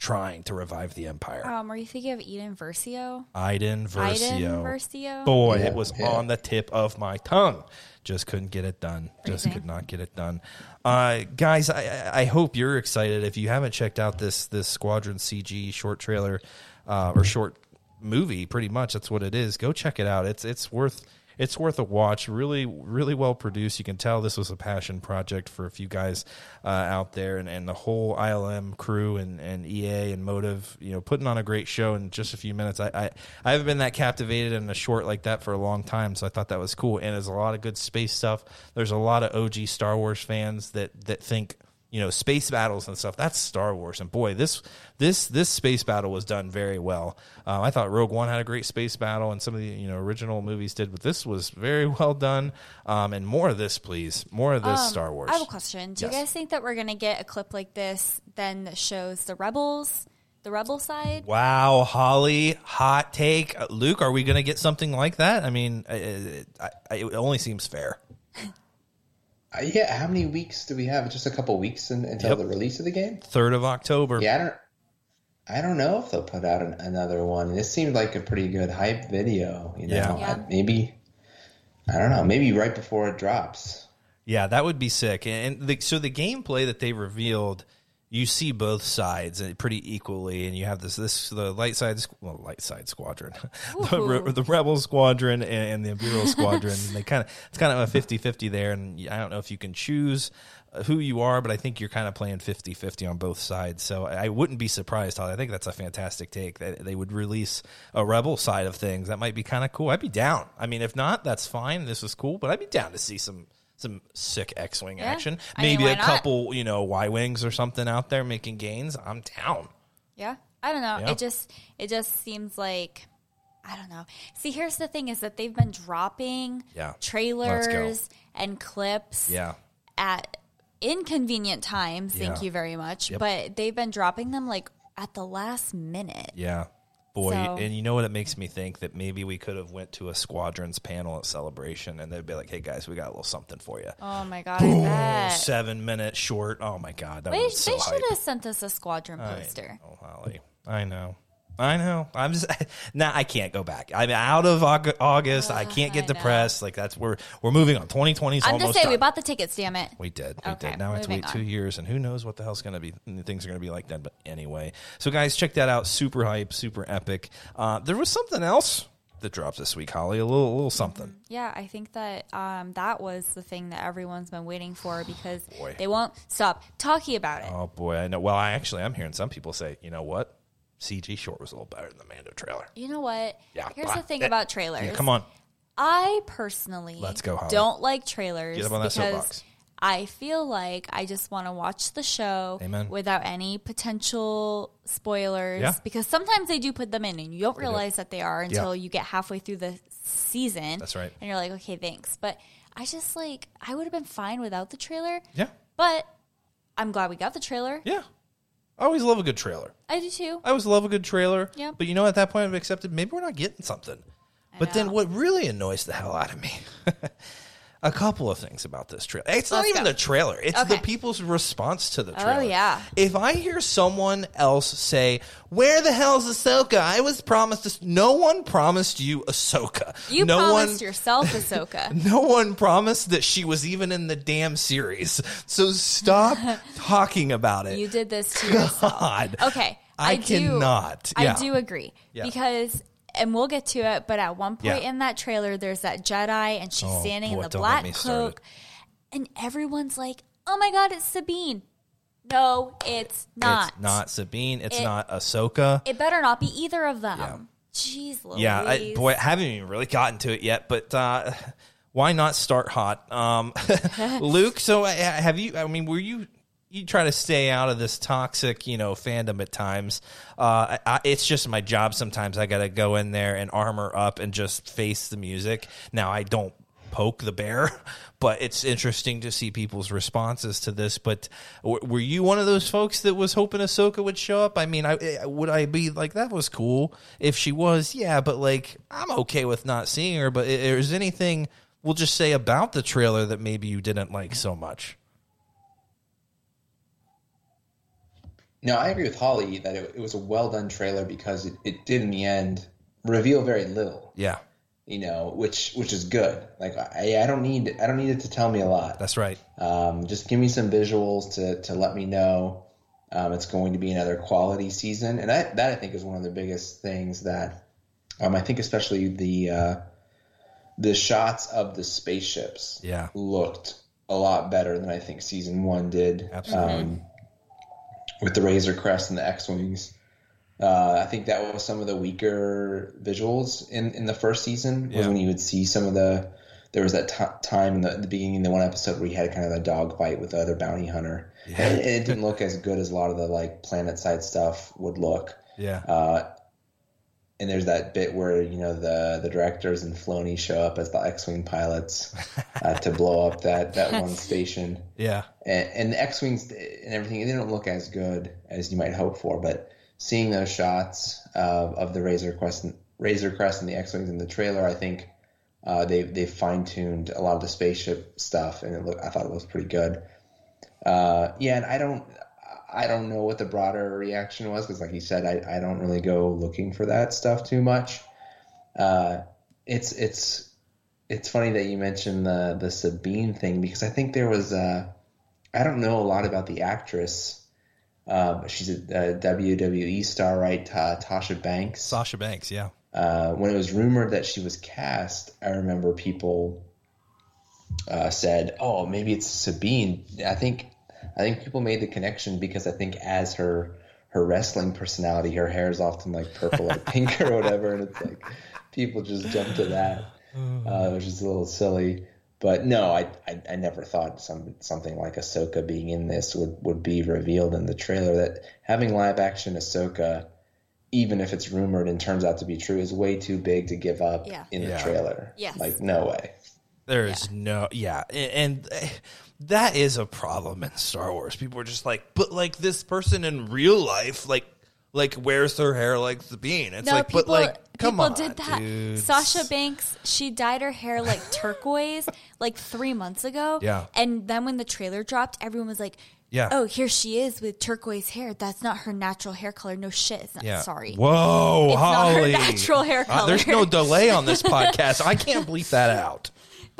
S1: trying to revive the empire.
S3: Um, are you thinking of Eden Versio?
S1: Iden Versio.
S3: Iden Versio?
S1: Boy,
S4: Yeah,
S1: it was
S4: yeah.
S1: on the tip of my tongue. Just couldn't get it done. Just
S3: Crazy.
S1: could not get it done. Uh, guys, I, I I hope you're excited. If you haven't checked out this this Squadron CG short trailer uh, or short movie, pretty much that's what it is. Go check it out. It's it's worth it's worth a watch. Really, really well produced. You can tell this was a passion project for a few guys uh, out there, and, and the whole ILM crew and, and EA and Motive, you know, putting on a great show in just a few minutes. I, I I haven't been that captivated in a short like that for a long time, so I thought that was cool. And there's a lot of good space stuff. There's a lot of OG Star Wars fans that that think you know space battles and stuff. That's star wars. And boy this this this space battle was done very well. Uh, i thought rogue one had a great space battle and some of the you know original movies did but this was very well done. Um, and more of this please. More of this star wars.
S3: Um, I have a question. Do
S1: Yes.
S3: you guys think that we're going to get a clip like this then that shows the rebels, the rebel side?
S1: wow holly hot take. Luke are we going to get something like that? I mean uh, I, I, it only seems fair
S4: Uh, yeah, how many weeks do we have? Just a couple weeks in, until
S1: Yep.
S4: the release of the game.
S1: 3rd of october
S4: Yeah, I don't. I don't know if they'll put out an, another one. This seemed like a pretty good hype video. You know,
S1: Yeah.
S3: Yeah.
S4: I- maybe. I don't know. Maybe right before it drops.
S1: Yeah, that would be sick. And the, so the gameplay that they revealed, you see both sides uh, pretty equally, and you have this this the light side, well, light side squadron, the, re- the rebel squadron and, and the imperial squadron. And they kind of it's kind of a 50-50 there, and I don't know if you can choose uh, who you are, but I think you're kind of playing 50-50 on both sides. So I I wouldn't be surprised. Holly. I think that's a fantastic take that they would release a rebel side of things. That might be kind of cool. I'd be down. I mean, if not, that's fine. This is cool, but I'd be down to see some some sick X-wing
S3: Yeah.
S1: action.
S3: I mean,
S1: Maybe a
S3: not?
S1: couple, you know, Y-wings or something out there making gains. I'm down.
S3: Yeah. I don't know.
S1: Yeah.
S3: It just it just seems like I don't know. See, here's the thing is that they've been dropping
S1: Yeah.
S3: Trailers and clips
S1: Yeah.
S3: at inconvenient times, thank you very much.
S1: Yep.
S3: But they've been dropping them like at the last minute.
S1: Yeah. Boy,
S3: So-
S1: and you know what it makes me think that maybe we could have went to a squadrons panel at Celebration and they'd be like, "Hey guys, we got a little something for you."
S3: Oh my god, bet.
S1: 7 minutes short. Oh my god, that was so
S3: they should have sent us a squadron poster.
S1: Oh, Holly. I know. I know. I'm just now. I can't go back. I'm out of Aug- August. I can't get
S3: I
S1: depressed. Like that's we're we're moving on. 2020 is
S3: I'm
S1: almost
S3: just saying, we bought the tickets, damn it.
S1: We did. We
S3: Okay,
S1: did. Now I have to wait
S3: moving
S1: two years, and who knows what the hell's going to be things are going to be like then. But anyway, so guys, check that out. Super hype, super epic. Uh, there was something else that dropped this week, Holly. A little, a little something.
S3: Yeah, I think that um, that was the thing that everyone's been waiting for because
S1: Boy.
S3: they won't stop talking about it.
S1: Oh boy, I know. Well, I actually I'm hearing some people say, you know what? CG short was a little better than the Mando trailer.
S3: You know what?
S1: Yeah,
S3: Here's
S1: but-
S3: the thing
S1: eh,
S3: about trailers.
S1: Yeah, come on.
S3: I personally
S1: Let's go, Holly.
S3: don't like trailers
S1: Get up on that
S3: because
S1: soapbox.
S3: I feel like I just want to watch the show
S1: Amen.
S3: without any potential spoilers
S1: Yeah.
S3: because sometimes they do put them in and you don't realize that they are until you get halfway through the season.
S1: That's right.
S3: And you're like, okay, thanks. But I just like I would have been fine without the trailer.
S1: Yeah.
S3: But I'm glad we got the trailer.
S1: Yeah. I always love a good trailer.
S3: I do too.
S1: I always love a good trailer.
S3: Yeah.
S1: But you know, at that point, I've accepted maybe we're not getting something. But then what really annoys the hell out of me, a couple of things about this trailer. It's not
S3: Let's
S1: even
S3: go.
S1: the trailer, it's the people's response to the
S3: oh,
S1: trailer.
S3: Oh, yeah.
S1: If I hear someone else say, Where the hell's Ahsoka? I was promised this. No one promised you Ahsoka.
S3: You
S1: no
S3: promised
S1: one,
S3: yourself Ahsoka.
S1: no one promised that she was even in the damn series. So stop talking about it.
S3: You did this to yourself.
S1: God.
S3: Okay.
S1: I
S3: do,
S1: cannot.
S3: I
S1: Yeah.
S3: do agree.
S1: Yeah.
S3: Because and we'll get to it, but at one point
S1: Yeah.
S3: in that trailer there's that Jedi and she's
S1: Oh,
S3: standing
S1: boy,
S3: in the black cloak and everyone's like, "Oh my god, it's Sabine." No, it's not.
S1: It's not Sabine. It's
S3: It-
S1: not Ahsoka.
S3: It better not be either of them. Jeez, Louise.
S1: yeah, I, boy, I haven't even really gotten to it yet, but uh, why not start hot? Um, Luke, so uh, have you? I mean, were you? You try to stay out of this toxic, you know, fandom at times. Uh, I, it's just my job. Sometimes I got to go in there and armor up and just face the music. Now I don't poke the bear, but it's interesting to see people's responses to this. But w- were you one of those folks that was hoping Ahsoka would show up? I mean, I eh, would I be like that was cool if she was, yeah, but like I'm okay with not seeing her. But is anything we'll just say about the trailer that maybe you didn't like so much?
S4: No, I agree with Holly that it, it was a well done trailer because it, it did in the end reveal very little.
S1: Yeah,
S4: You know, which which is good. Like I, I don't need I don't need it to tell me a lot.
S1: that's right.
S4: Um, just give me some visuals to to let me know um, it's going to be another quality season, and that that I think is one of the biggest things that um, I think especially the uh, the shots of the spaceships
S1: Yeah.
S4: looked a lot better than I think season one did.
S1: Absolutely.
S4: Um, with the Razor Crest and the X Wings. Uh, I think that was some of the weaker visuals in, in the first season. Was
S1: Yeah.
S4: when you would see some of the. There was that ti time in the, the beginning of the one episode where you had kind of a dog fight with the other bounty hunter,
S1: Yeah.
S4: and, and it didn't look as good as a lot of the like planet side stuff would look.
S1: Yeah,
S4: Uh, and there's that bit where you know the the directors and Filoni show up as the X-wing pilots uh, to blow up that that one station
S1: yeah,
S4: and, and the X-wings and everything, they don't look as good as you might hope for. But seeing those shots of, of the Razor Crest, and, Razor Crest, and the X-wings in the trailer, I think uh, they they fine tuned a lot of the spaceship stuff, and it look, I thought it was pretty good. Uh, yeah, and I don't. I don't know what the broader reaction was because, like you said, I, I don't really go looking for that stuff too much. Uh, it's it's it's funny that you mentioned the the Sabine thing because I think there was uh, I don't know a lot about the actress. Uh, she's a, a WWE star, right? Ta- Tasha Banks.
S1: Sasha Banks. Yeah,
S4: Uh, when it was rumored that she was cast, I remember people uh, said, "Oh, maybe it's Sabine." I think I think people made the connection because I think as her her wrestling personality, her hair is often like purple or pink or whatever, and it's like people just jump to that, uh, which is a little silly. But no, I, I I never thought some something like Ahsoka being in this would would be revealed in the trailer. That having live action Ahsoka, even if it's rumored and turns out to be true, is way too big to give up
S3: Yeah.
S4: in
S1: Yeah.
S4: the trailer.
S3: Yes.
S4: like no way.
S1: There is no, yeah, a- and eh, that is a problem in Star Wars. People are just like, but like this person in real life, like, like wears her hair like Sabine. It's
S3: No,
S1: like,
S3: people,
S1: but like, come
S3: people
S1: on,
S3: did that.
S1: dudes.
S3: Sasha Banks, she dyed her hair like turquoise like three months ago.
S1: Yeah.
S3: And then when the trailer dropped, everyone was like,
S1: Yeah.
S3: oh, here she is with turquoise hair. That's not her natural hair color. No shit. It's not,
S1: Yeah.
S3: Sorry.
S1: Whoa,
S3: It's not her
S1: Holly.
S3: natural hair
S1: Uh, there's no delay on this podcast. I can't bleep that out.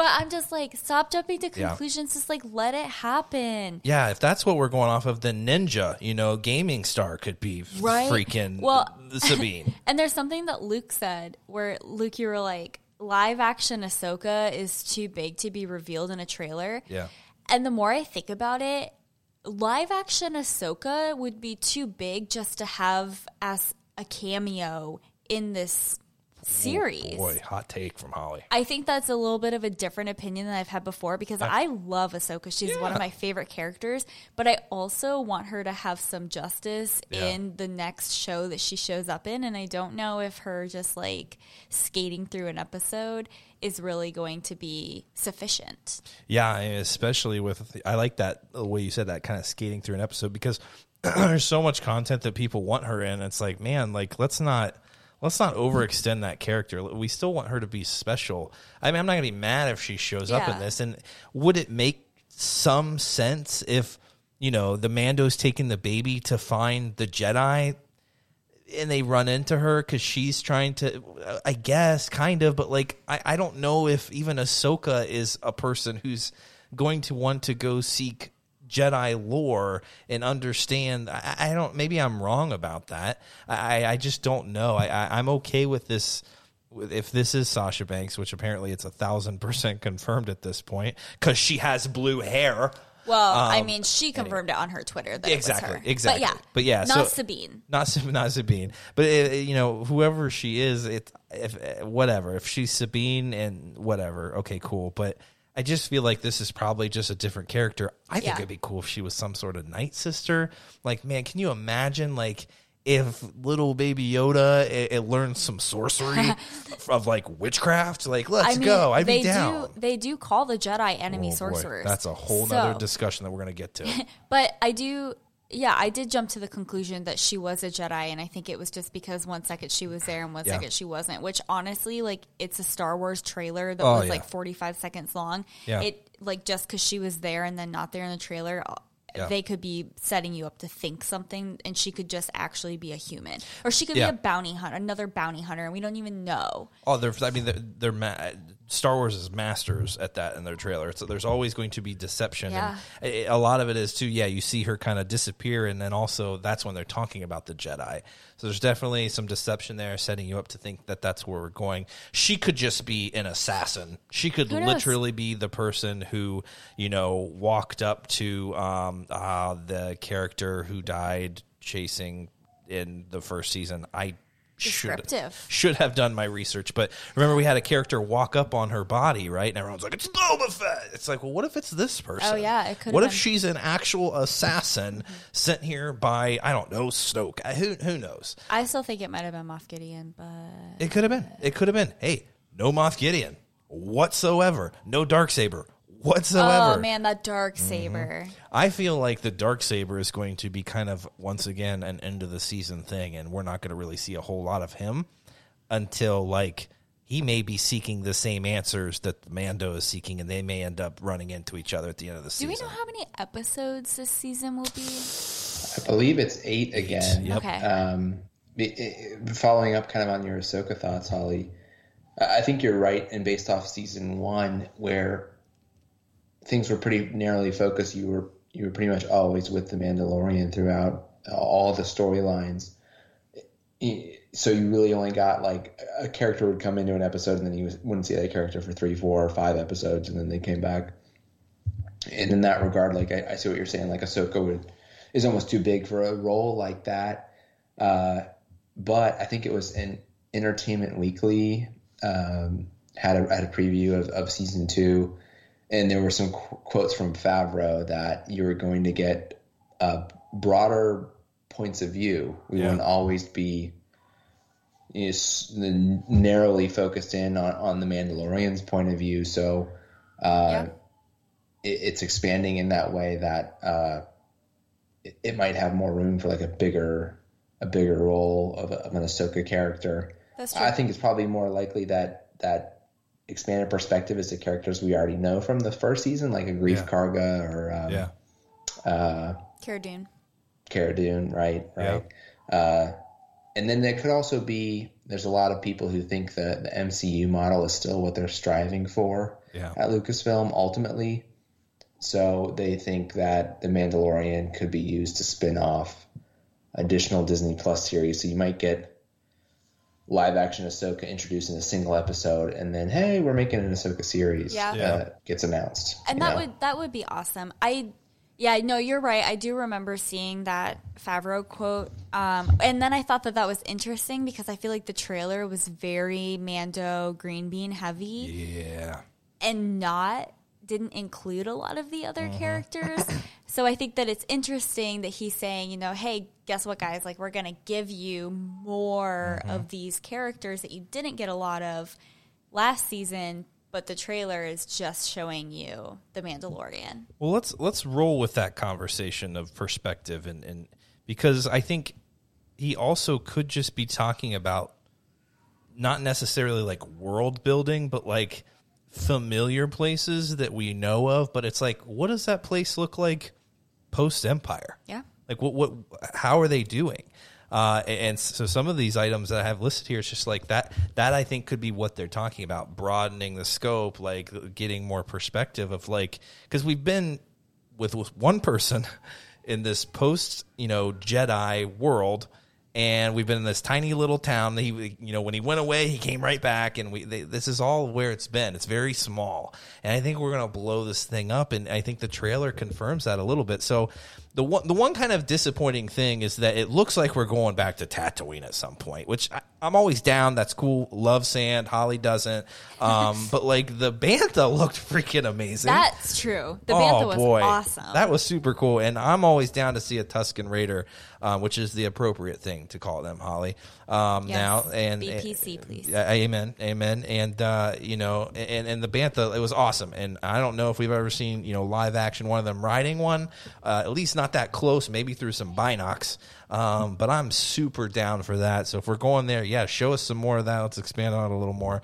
S3: But I'm just like, stop jumping to
S1: Yeah.
S3: conclusions. Just like, let it happen.
S1: Yeah, if that's what we're going off of, then Ninja, you know, gaming star could be
S3: Right.
S1: freaking
S3: Well-
S1: Sabine.
S3: And there's something that Luke said where Luke, you were like, live action Ahsoka is too big to be revealed in a trailer.
S1: Yeah.
S3: And the more I think about it, live action Ahsoka would be too big just to have as a cameo in this series.
S1: Boy, hot take from Holly.
S3: I think that's a little bit of a different opinion than I've had before because I, love Ahsoka. She's one of my favorite characters, but I also want her to have some justice
S1: Yeah.
S3: in the next show that she shows up in. And I don't know if her just like skating through an episode is really going to be sufficient.
S1: Yeah, especially with I like that the way you said that kind of skating through an episode because there's so much content that people want her in. It's like, man, like let's not let's not hmm. overextend that character. We still want her to be special. I mean, I'm not gonna be mad if she shows up in this. And would it make some sense if you know the Mando's taking the baby to find the Jedi? and they run into her because she's trying to, I guess, kind of, but like, I, I don't know if even Ahsoka is a person who's going to want to go seek Jedi lore and understand. I, I don't, maybe I'm wrong about that. I, I just don't know. I, I, I'm okay with this. If this is Sasha Banks, which apparently it's a thousand percent confirmed at this point, because she has blue hair.
S3: Well, I mean, she confirmed it on her Twitter that
S1: Um, Exactly,
S3: it
S1: exactly.
S3: But yeah,
S1: But yeah,
S3: not
S1: so-
S3: Sabine.
S1: not not Sabine, but uh you know whoever she is, it if uh, whatever if she's Sabine and whatever, okay, cool. But I just feel like this is probably just a different character. I think
S3: Yeah.
S1: it'd be cool if she was some sort of night sister. Like, man, can you imagine like? If little baby Yoda it, it learns some sorcery of like witchcraft, like let's
S3: I mean,
S1: go. I'd
S3: they
S1: be down.
S3: do they do call the Jedi enemy
S1: Oh, boy.
S3: sorcerers.
S1: That's a whole
S3: So-
S1: nother discussion that we're gonna get to.
S3: But I do, yeah, I did jump to the conclusion that she was a Jedi, and I think it was just because one second she was there and one
S1: Yeah.
S3: second she wasn't. Which honestly, like, it's a Star Wars trailer that
S1: Oh,
S3: was
S1: yeah.
S3: like forty five seconds long.
S1: Yeah.
S3: It like just because she was there and then not there in the trailer. uh,
S1: Yeah.
S3: They could be setting you up to think something, and she could just actually be a human, or she could
S1: Yeah.
S3: be a bounty hunter, another bounty hunter, and we don't even know.
S1: Oh, they're. I mean, they're, they're ma- Star Wars is masters at that in their trailer. So there's always going to be deception.
S3: Yeah.
S1: And a a lot of it is too. Yeah, you see her kind of disappear, and then also that's when they're talking about the Jedi. So there's definitely some deception there, setting you up to think that that's where we're going. She could just be an assassin. She could literally be the person who you know walked up to um, uh, the character who died chasing in the first season. I. Should,
S3: Descriptive.
S1: should have done my research. But remember, we had a character walk up on her body, right? And everyone's like, "It's Boba Fett." It's like, well, what if it's this oh, person?
S3: Oh, yeah, it
S1: What if
S3: been.
S1: she's an actual assassin mm-hmm. sent here by I don't know Snoke? Who who knows?
S3: I still think it might have been Moff Gideon, but
S1: It could have been. It could have been. Hey, no Moff Gideon whatsoever. No dark saber whatsoever.
S3: oh man, that dark saber.
S1: I feel like the dark saber is going to be kind of once again an end of the season thing, and we're not going to really see a whole lot of him until like he may be seeking the same answers that Mando is seeking, and they may end up running into each other at the end of the season.
S3: Do we know how many episodes this season will be?
S4: I believe it's eight again.
S1: Yep.
S3: Okay.
S4: Um, it- it- following up kind of on your Ahsoka thoughts, Holly, I I think you're right. And based off season one, where things were pretty narrowly focused, you were you were pretty much always with the Mandalorian throughout all the storylines. So you really only got like a character would come into an episode, and then you wouldn't see that character for three, four, or five episodes, and then they came back. And in that regard, like I, I see what you're saying. Like Ahsoka would is almost too big for a role like that. Uh, but I think it was in Entertainment Weekly um, had a had a preview of, of season two, and there were some qu- quotes from Favreau that you were going to get uh, broader points of view. We
S1: Yeah.
S4: wouldn't always be you know, narrowly focused in on, on the Mandalorian's point of view. So uh,
S3: Yeah.
S4: it, it's expanding in that way that uh, it, it might have more room for like a bigger a bigger role of, a, of an Ahsoka character.
S3: That's true.
S4: I think it's probably more likely that that expanded perspective is the characters we already know from the first season, like a Greef
S1: Yeah.
S4: Karga or um,
S1: yeah,
S4: uh,
S3: Cara Dune.
S4: Cara Dune, right? Right. Uh, and then there could also be there's a lot of people who think that the MCU model is still what they're striving for
S1: yeah,
S4: at Lucasfilm ultimately. So they think that The Mandalorian could be used to spin off additional Disney Plus series. So you might get live action Ahsoka introduced in a single episode, and then hey, we're making an Ahsoka series.
S3: Yeah.
S1: Yeah.
S4: Uh, gets announced.
S3: and that
S4: know?
S3: would that would be awesome. I Yeah, no, you're right. I do remember seeing that Favreau quote. Um, and then I thought that that was interesting because I feel like the trailer was very Mando green bean heavy
S1: Yeah.
S3: and not didn't include a lot of the other
S1: Mm-hmm.
S3: characters. so I think that it's interesting that he's saying, you know, hey, guess what, guys? Like, we're going to give you more
S1: Mm-hmm.
S3: of these characters that you didn't get a lot of last season, but the trailer is just showing you the Mandalorian.
S1: Well, let's let's roll with that conversation of perspective, and, and because I think he also could just be talking about not necessarily like world building, but like familiar places that we know of. But it's like, what does that place look like post Empire?
S3: Yeah.
S1: Like what what how are they doing? Uh, and so some of these items that I have listed here, it's just like that. That I think could be what they're talking about, broadening the scope, like getting more perspective of like because we've been with with one person in this post you know Jedi world, and we've been in this tiny little town. He you know when he went away, he came right back, and we they, this is all where it's been. It's very small, and I think we're gonna blow this thing up, and I think the trailer confirms that a little bit. So the one the one kind of disappointing thing is that it looks like we're going back to Tatooine at some point, which I, I'm always down. That's cool. Love sand. Holly doesn't, um, but like the bantha looked freaking amazing.
S3: That's true. The bantha was awesome.
S1: Oh, That was super cool, and I'm always down to see a Tusken Raider, uh, which is the appropriate thing to call them, Holly. Um,
S3: Yes.
S1: Now and
S3: BPC, please.
S1: Yeah, amen, amen. And uh, you know, and and the bantha, it was awesome. And I don't know if we've ever seen you know live action one of them riding one, uh, at least not that close. Maybe through some binocs. Um, but I'm super down for that. So if we're going there, yeah, show us some more of that. Let's expand on it a little more.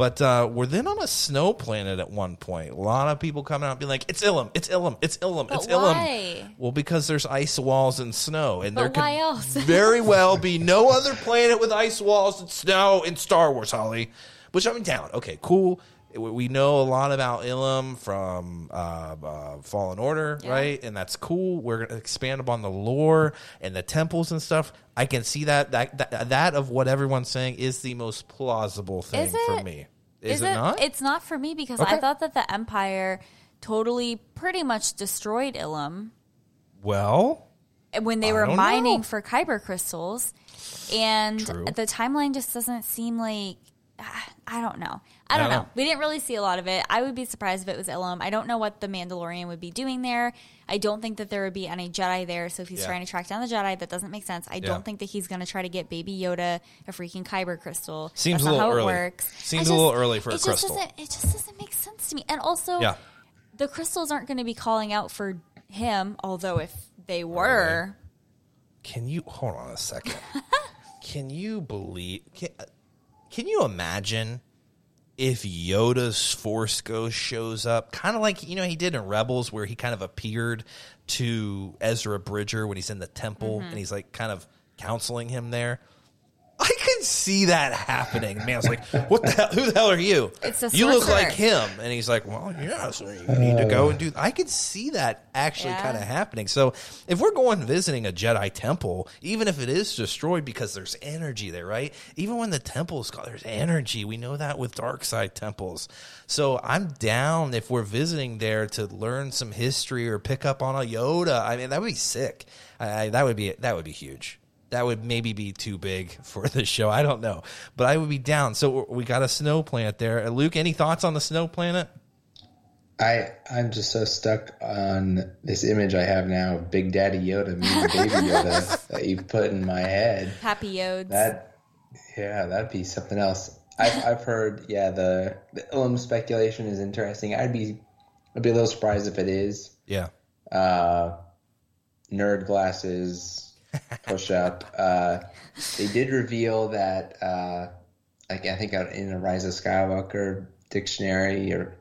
S1: But uh, we're then on a snow planet at one point. A lot of people coming out and being like, "It's Ilum, it's Ilum, it's Ilum,
S3: But
S1: it's Ilum."
S3: why?
S1: Well, because there's ice walls and snow, and
S3: But
S1: there could
S3: why else?
S1: very well be no other planet with ice walls and snow in Star Wars, Holly. Which I'm down. Okay, cool. We know a lot about Ilum from uh, uh, Fallen Order,
S3: Yeah.
S1: right? And that's cool. We're going to expand upon the lore and the temples and stuff. I can see that that that, that of what everyone's saying is the most plausible thing
S3: Is it?
S1: for me. Is, it, not?
S3: It's not for me because
S1: Okay.
S3: I thought that the Empire totally pretty much destroyed Ilum
S1: well,
S3: when they
S1: I
S3: were mining
S1: know.
S3: for kyber crystals. And
S1: True.
S3: the timeline just doesn't seem like I don't know. I don't
S1: I don't
S3: know.
S1: know.
S3: We didn't really see a lot of it. I would be surprised if it was Ilum. I don't know what the Mandalorian would be doing there. I don't think that there would be any Jedi there. So if he's
S1: Yeah.
S3: trying to track down the Jedi, that doesn't make sense. I
S1: Yeah.
S3: don't think that he's going to try to get Baby Yoda a freaking kyber crystal.
S1: Seems
S3: That's
S1: a little
S3: how
S1: early.
S3: it works.
S1: Seems
S3: I
S1: a little early for a
S3: just
S1: crystal.
S3: It just doesn't make sense to me. And also,
S1: yeah.
S3: the crystals aren't going to be calling out for him. Although if they were,
S1: Can you hold on a second? can you believe? Can, can you imagine if Yoda's Force Ghost shows up, kind of like you know he did in Rebels, where he kind of appeared to Ezra Bridger when he's in the temple mm-hmm. and he's like kind of counseling him there. I could see that happening. Man, I was like, "What the hell? Who the hell are you?
S3: It's a
S1: you look
S3: sorcerer.
S1: like him." And he's like, "Well, yeah, so you need to go uh. and do." I could see that actually
S3: Yeah.
S1: kind of happening. So, if we're going visiting a Jedi temple, even if it is destroyed because there's energy there, right? Even when the temple's called, there's energy. We know that with dark side temples. So, I'm down if we're visiting there to learn some history or pick up on a Yoda. I mean, that would be sick. I, I, that would be that would be huge that would maybe be too big for the show. I don't know, but I would be down. So we got a snow planet there. Uh, Luke, any thoughts on the snow planet?
S4: I I'm just so stuck on this image I have now of Big Daddy Yoda meeting Baby Yoda that you've put in my head.
S3: Happy Yodes.
S4: That yeah, that'd be something else. I've I've heard yeah the the Ilum speculation is interesting. I'd be I'd be a little surprised if it is.
S1: Yeah,
S4: Uh, nerd glasses, push up. Uh, they did reveal that uh, like I think in a Rise of Skywalker dictionary or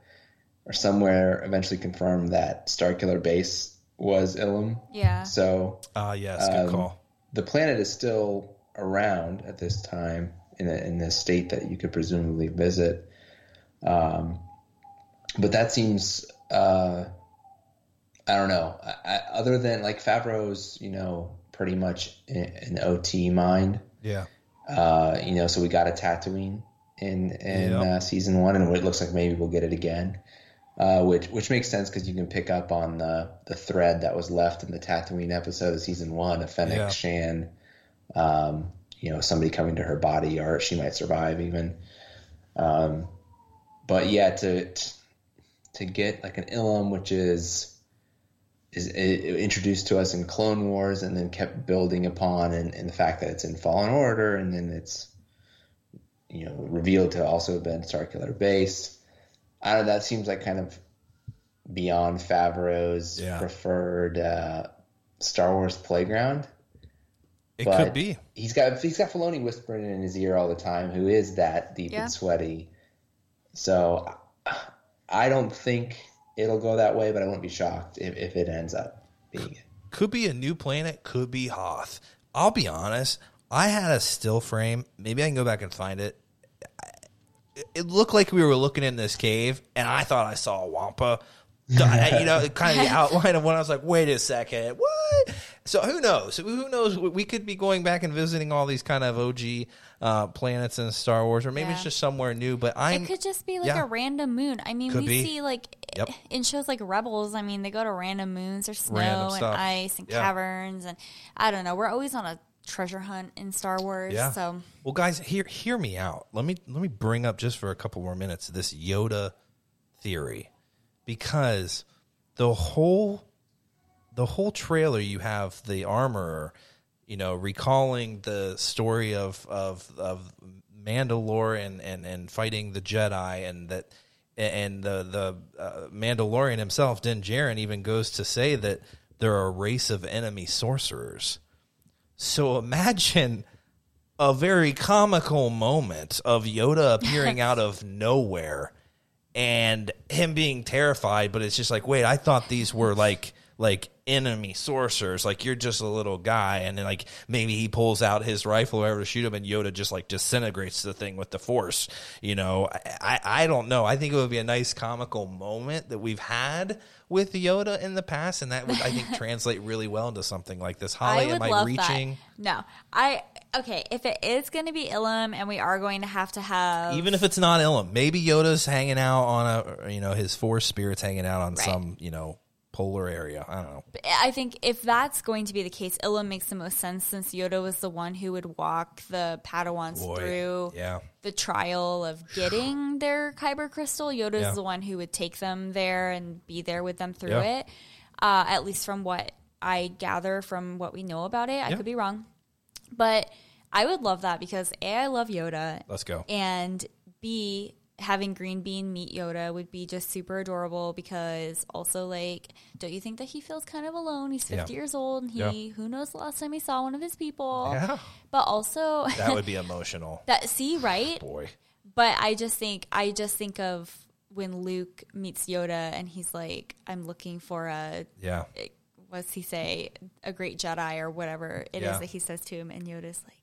S4: or somewhere eventually confirmed that Starkiller Base was Ilum.
S3: yeah.
S1: uh,
S4: So
S1: yes, good
S4: Um,
S1: call.
S4: the planet is still around at this time in a, in a state that you could presumably visit. Um, but that seems, uh, I don't know. I, I, other than like Favreau's, you know, pretty much an OT mind.
S1: Yeah,
S4: Uh, you know, so we got a Tatooine in in
S1: Yep.
S4: uh, season one, and it looks like maybe we'll get it again. uh, which which makes sense because you can pick up on the the thread that was left in the Tatooine episode of season one of Fennec
S1: Yeah.
S4: Shan. Um, you know, somebody coming to her body, or she might survive even. Um, but yeah, to to get like an Ilum, which is is i- introduced to us in Clone Wars, and then kept building upon, and, and the fact that it's in Fallen Order, and then it's you know revealed to also have been Starkiller Base. I don't know. That seems like kind of beyond Favreau's
S1: Yeah.
S4: preferred uh, Star Wars playground.
S1: It
S4: But
S1: could be.
S4: He's got he's got Filoni whispering in his ear all the time. Who is that deep
S3: Yeah.
S4: and sweaty? So I don't think it'll go that way, but I wouldn't be shocked if, if it ends up being it.
S1: Could be a new planet, could be Hoth. I'll be honest. I had a still frame. Maybe I can go back and find it. It looked like we were looking in this cave, and I thought I saw a Wampa. You know, kind of the outline of when I was like, wait a second, what? So who knows? Who knows? We could be going back and visiting all these kind of OG uh, planets in Star Wars, or maybe it's just somewhere new. But I'm
S3: It could just be like
S1: yeah.
S3: a random moon. I mean,
S1: Could
S3: we
S1: be.
S3: see like
S1: Yep.
S3: in shows like Rebels. I mean, they go to random moons. There's snow and ice and
S1: Yeah.
S3: caverns, and I don't know. We're always on a treasure hunt in Star Wars.
S1: Yeah.
S3: So
S1: Well, guys, hear hear me out. Let me let me bring up just for a couple more minutes this Yoda theory, because the whole the whole trailer you have the armorer, you know, recalling the story of of of Mandalore and and and fighting the Jedi, and that and the the uh, Mandalorian himself, Din Djarin, even goes to say that they're a race of enemy sorcerers. So imagine a very comical moment of Yoda appearing out of nowhere and him being terrified, but it's just like, wait, I thought these were like like enemy sorcerers. Like you're just a little guy, and then like maybe he pulls out his rifle or whatever to shoot him, and Yoda just like disintegrates the thing with the force. You know, I I, I don't know. I think it would be a nice comical moment that we've had with Yoda in the past, and that would I think translate really well into something like this. Holly,
S3: I would
S1: am I
S3: love
S1: reaching?
S3: that. No, I okay. If it is going to be Ilum, and we are going to have to have
S1: even if it's not Ilum, maybe Yoda's hanging out on a, you know, his force spirits hanging out on
S3: Right.
S1: some, you know, polar area. I don't know.
S3: I think if that's going to be the case, Ilum makes the most sense since Yoda was the one who would walk the Padawans
S1: Boy,
S3: through
S1: yeah.
S3: the trial of getting their Kyber crystal. Yoda's
S1: Yeah.
S3: the one who would take them there and be there with them through
S1: Yeah.
S3: it. Uh, at least from what I gather from what we know about it. I could be wrong. But I would love that because A, I love Yoda.
S1: Let's go.
S3: And B, having Green Bean meet Yoda would be just super adorable because also like don't you think that he feels kind of alone? He's 50
S1: Yeah.
S3: years old and he
S1: Yeah.
S3: who knows the last time he saw one of his people.
S1: Yeah.
S3: But also
S1: That would be emotional.
S3: that see, right?
S1: Boy.
S3: But I just think I just think of when Luke meets Yoda and he's like, I'm looking for a
S1: Yeah.
S3: what's he say? A great Jedi or whatever it is
S1: Yeah.
S3: that he says to him and Yoda's like,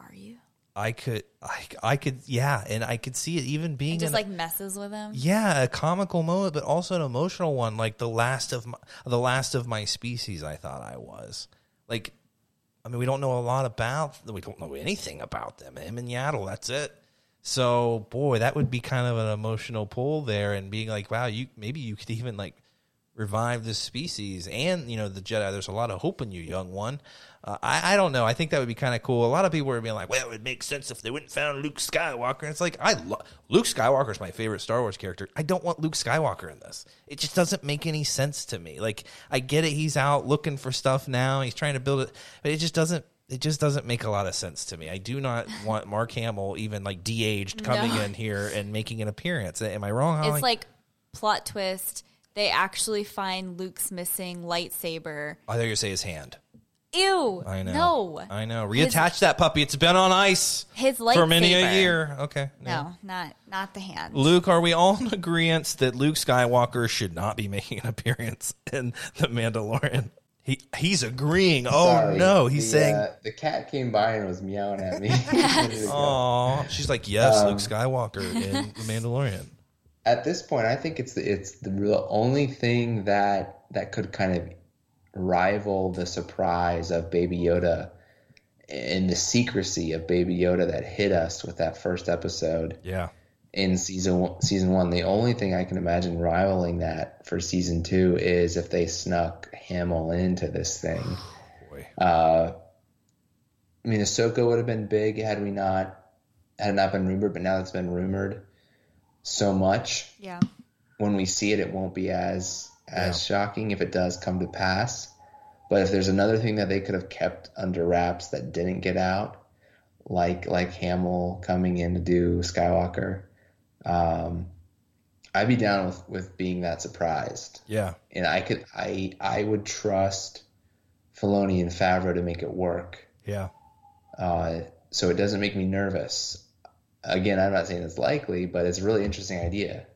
S3: Are you?
S1: I could, I, I could, yeah. And I could see it even being
S3: Just
S1: an-
S3: like messes with him.
S1: yeah, a comical moment, but also an emotional one, like the last of my, the last of my species. I thought I was like, I mean, we don't know a lot about, we don't know anything about them. Him and Yaddle, that's it. So, boy, that would be kind of an emotional pull there, and being like, wow, you maybe you could even like revive this species, and you know, the Jedi. There's a lot of hope in you, young one. Uh, I, I don't know. I think that would be kind of cool. A lot of people are being like, well, it would make sense if they wouldn't found Luke Skywalker. And it's like, I lo- Luke Skywalker is my favorite Star Wars character. I don't want Luke Skywalker in this. It just doesn't make any sense to me. Like, I get it. He's out looking for stuff now. He's trying to build it, but it just doesn't. It just doesn't make a lot of sense to me. I do not want Mark Hamill even like de-aged coming
S3: No.
S1: in here and making an appearance. Am I wrong? Holly?
S3: It's like plot twist. They actually find Luke's missing lightsaber.
S1: I thought you were say his hand.
S3: Ew!
S1: I know.
S3: No,
S1: I know. Reattach that puppy. It's been on ice
S3: his life
S1: for many a year. Okay.
S3: No, not not the hand.
S1: Luke, are we all in agreement that Luke Skywalker should not be making an appearance in The Mandalorian? He he's agreeing. Oh
S4: Sorry.
S1: no, he's
S4: The,
S1: saying,
S4: uh, the cat came by and was meowing at me.
S1: "Oh." She's like, "Yes,
S4: Um,
S1: Luke Skywalker in The Mandalorian."
S4: At this point, I think it's the, it's the real only thing that that could kind of rival the surprise of Baby Yoda and the secrecy of Baby Yoda that hit us with that first episode
S1: Yeah,
S4: in season one, season one. The only thing I can imagine rivaling that for season two is if they snuck Hamill into this thing.
S1: Boy.
S4: Uh, I mean, Ahsoka would have been big had we not had it not been rumored, but now it's been rumored so much.
S3: Yeah.
S4: When we see it, it won't be as as shocking if it does come to pass. But if there's another thing that they could have kept under wraps that didn't get out, like like Hamill coming in to do Skywalker, um, I'd be down with, with being that surprised.
S1: Yeah.
S4: And I could I I would trust Filoni and Favreau to make it work.
S1: Yeah.
S4: Uh, so it doesn't make me nervous. Again, I'm not saying it's likely, but it's a really interesting idea.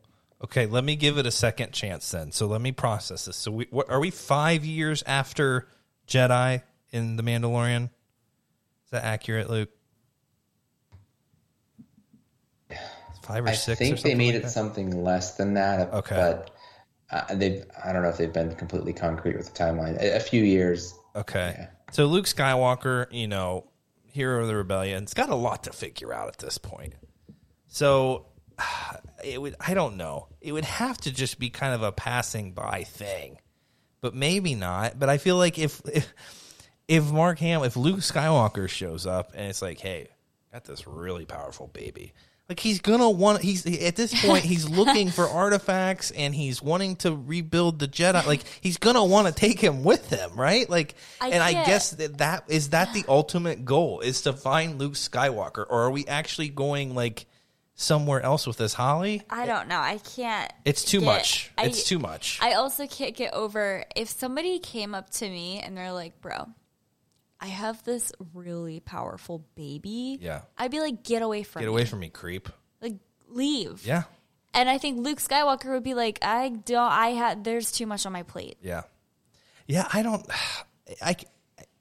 S1: Okay, let me give it a second chance then. So let me process this. So we what, are we five years after Jedi in the Mandalorian? Is that accurate, Luke? Five or
S4: I
S1: six. or
S4: think they made
S1: like
S4: it
S1: that?
S4: something less than that.
S1: Okay.
S4: but uh, they I don't know if they've been completely concrete with the timeline. A, a few years.
S1: Okay.
S4: Yeah.
S1: So Luke Skywalker, you know, hero of the rebellion, has got a lot to figure out at this point. So it would I don't know. It would have to just be kind of a passing by thing. But maybe not. But I feel like if if, if Mark Ham if Luke Skywalker shows up and it's like, hey, got this really powerful baby. Like he's gonna want he's at this point he's looking for artifacts and he's wanting to rebuild the Jedi. Like he's gonna want to take him with him, right? Like,
S3: I
S1: and I
S3: can't-
S1: guess that that is that the ultimate goal is to find Luke Skywalker, or are we actually going like somewhere else with this, Holly?
S3: I don't know. I can't.
S1: It's too
S3: get-
S1: much.
S3: I-
S1: it's too much.
S3: I also can't get over if somebody came up to me and they're like, "Bro, I have this really powerful baby."
S1: Yeah.
S3: I'd be like, "Get away from me.
S1: Get
S3: me!
S1: away from me, creep.
S3: Like, leave!"
S1: Yeah,
S3: And I think Luke Skywalker would be like, "I don't. I had. There's too much on my plate."
S1: yeah, yeah. I don't. I.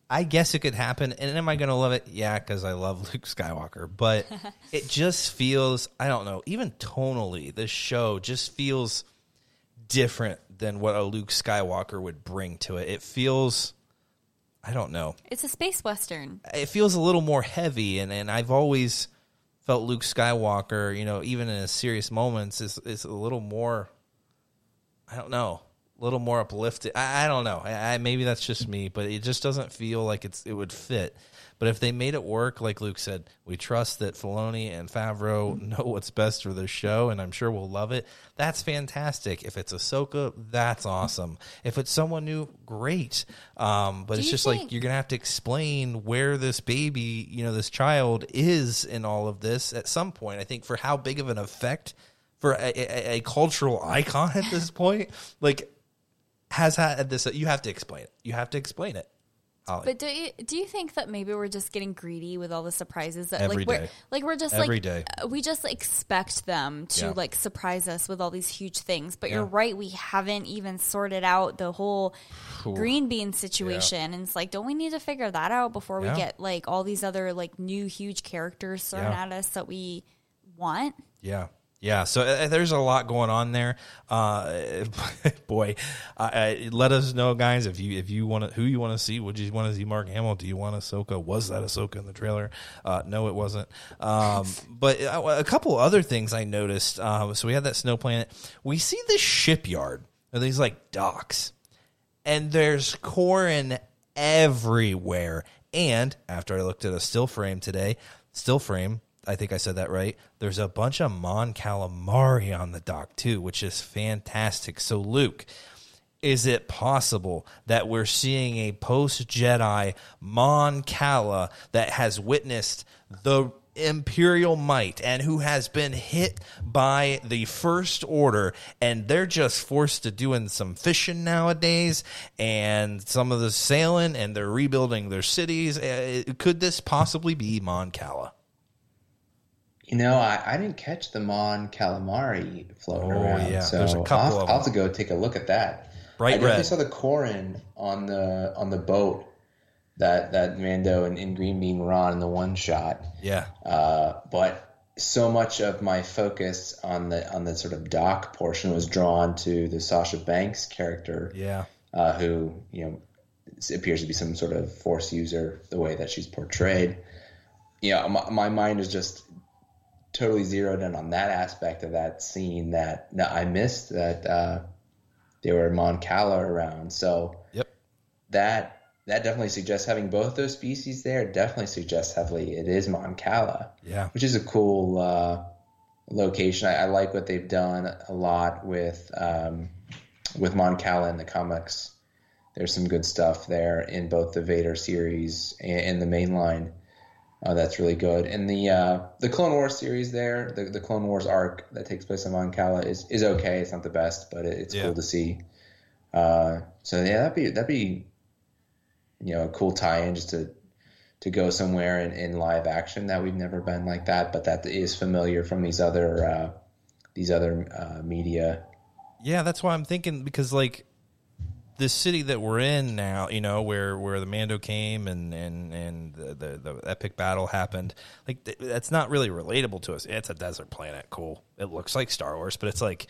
S1: I guess it could happen, and am I going to love it? Yeah, because I love Luke Skywalker. But it just feels, I don't know, even tonally, this show just feels different than what a Luke Skywalker would bring to it. It feels, I don't know,
S3: It's a space western.
S1: it feels a little more heavy and, and I've always felt Luke Skywalker, you know, even in his serious moments is is a little more I don't know, a little more uplifted. I, I don't know. I, I maybe that's just me, but it just doesn't feel like it's it would fit. But if they made it work, like Luke said, we trust that Filoni and Favreau know what's best for the show, and I'm sure we'll love it. That's fantastic. If it's Ahsoka, that's awesome. If it's someone new, great. Um, but
S3: Do
S1: it's just
S3: think-
S1: like you're gonna have to explain where this baby, you know, this child is in all of this at some point. I think for how big of an effect for a, a, a cultural icon at this point, like has had this. You have to explain it. You have to explain it. Holly.
S3: But do you do you think that maybe we're just getting greedy with all the surprises that
S1: Every
S3: like we're like we're just
S1: Every
S3: like
S1: day.
S3: uh, we just expect them to
S1: Yeah.
S3: like surprise us with all these huge things. But
S1: Yeah.
S3: you're right, we haven't even sorted out the whole green bean situation, and it's like, don't we need to figure that out before
S1: Yeah.
S3: we get like all these other like new huge characters thrown
S1: Yeah.
S3: at us that we want?
S1: Yeah. Yeah, so uh, there's a lot going on there. Uh, boy, uh, uh, let us know, guys, if you if you want to who you want to see. Would you want to see Mark Hamill? Do you want Ahsoka? Was that Ahsoka in the trailer? Uh, no, it wasn't. Um, but uh, a couple other things I noticed. Uh, so we had that snow planet. We see this shipyard. Are these like docks? and there's Quarren everywhere. And after I looked at a still frame today, still frame, I think I said that right. There's a bunch of Mon Calamari on the dock too, which is fantastic. So, Luke, is it possible that we're seeing a post Jedi Mon Cala that has witnessed the imperial might and who has been hit by the first order and they're just forced to doing some fishing nowadays and some of the sailing and they're rebuilding their cities Uh, could this possibly be Mon Cala?
S4: You know, I, I didn't catch the Mon Calamari floating
S1: Oh,
S4: around.
S1: yeah.
S4: So
S1: There's a couple
S4: I'll,
S1: of
S4: I'll have to go take a look at that.
S1: Bright
S4: I definitely
S1: red.
S4: saw the Quarren on the on the boat that that Mando and, and Green Bean were on in the one shot.
S1: Yeah.
S4: Uh, but so much of my focus on the on the sort of dock portion was drawn to the Sasha Banks character,
S1: Yeah.
S4: uh, who you know appears to be some sort of force user the way that she's portrayed. You know, my, my mind is just totally zeroed in on that aspect of that scene that, that I missed that uh, they were Mon Cala around. So
S1: Yep.
S4: that that definitely suggests having both those species there. Definitely suggests heavily it is Mon Cala,
S1: Yeah.
S4: which is a cool uh, location. I, I like what they've done a lot with um, with Mon Cala in the comics. There's some good stuff there in both the Vader series and, and the main line. Uh, that's really good. And the uh, the Clone Wars series there, the, the Clone Wars arc that takes place in Mon Cala is, is okay. It's not the best, but it, it's
S1: Yeah.
S4: cool to see. Uh, so yeah, that'd be that'd be you know a cool tie-in just to to go somewhere in, in live action that we've never been like that, but that is familiar from these other uh, these other uh, media.
S1: Yeah, that's why I'm thinking because like the city that we're in now, you know, where where the Mando came and and and the the, the epic battle happened, like th- that's not really relatable to us. It's a desert planet, cool. It looks like Star Wars, but it's like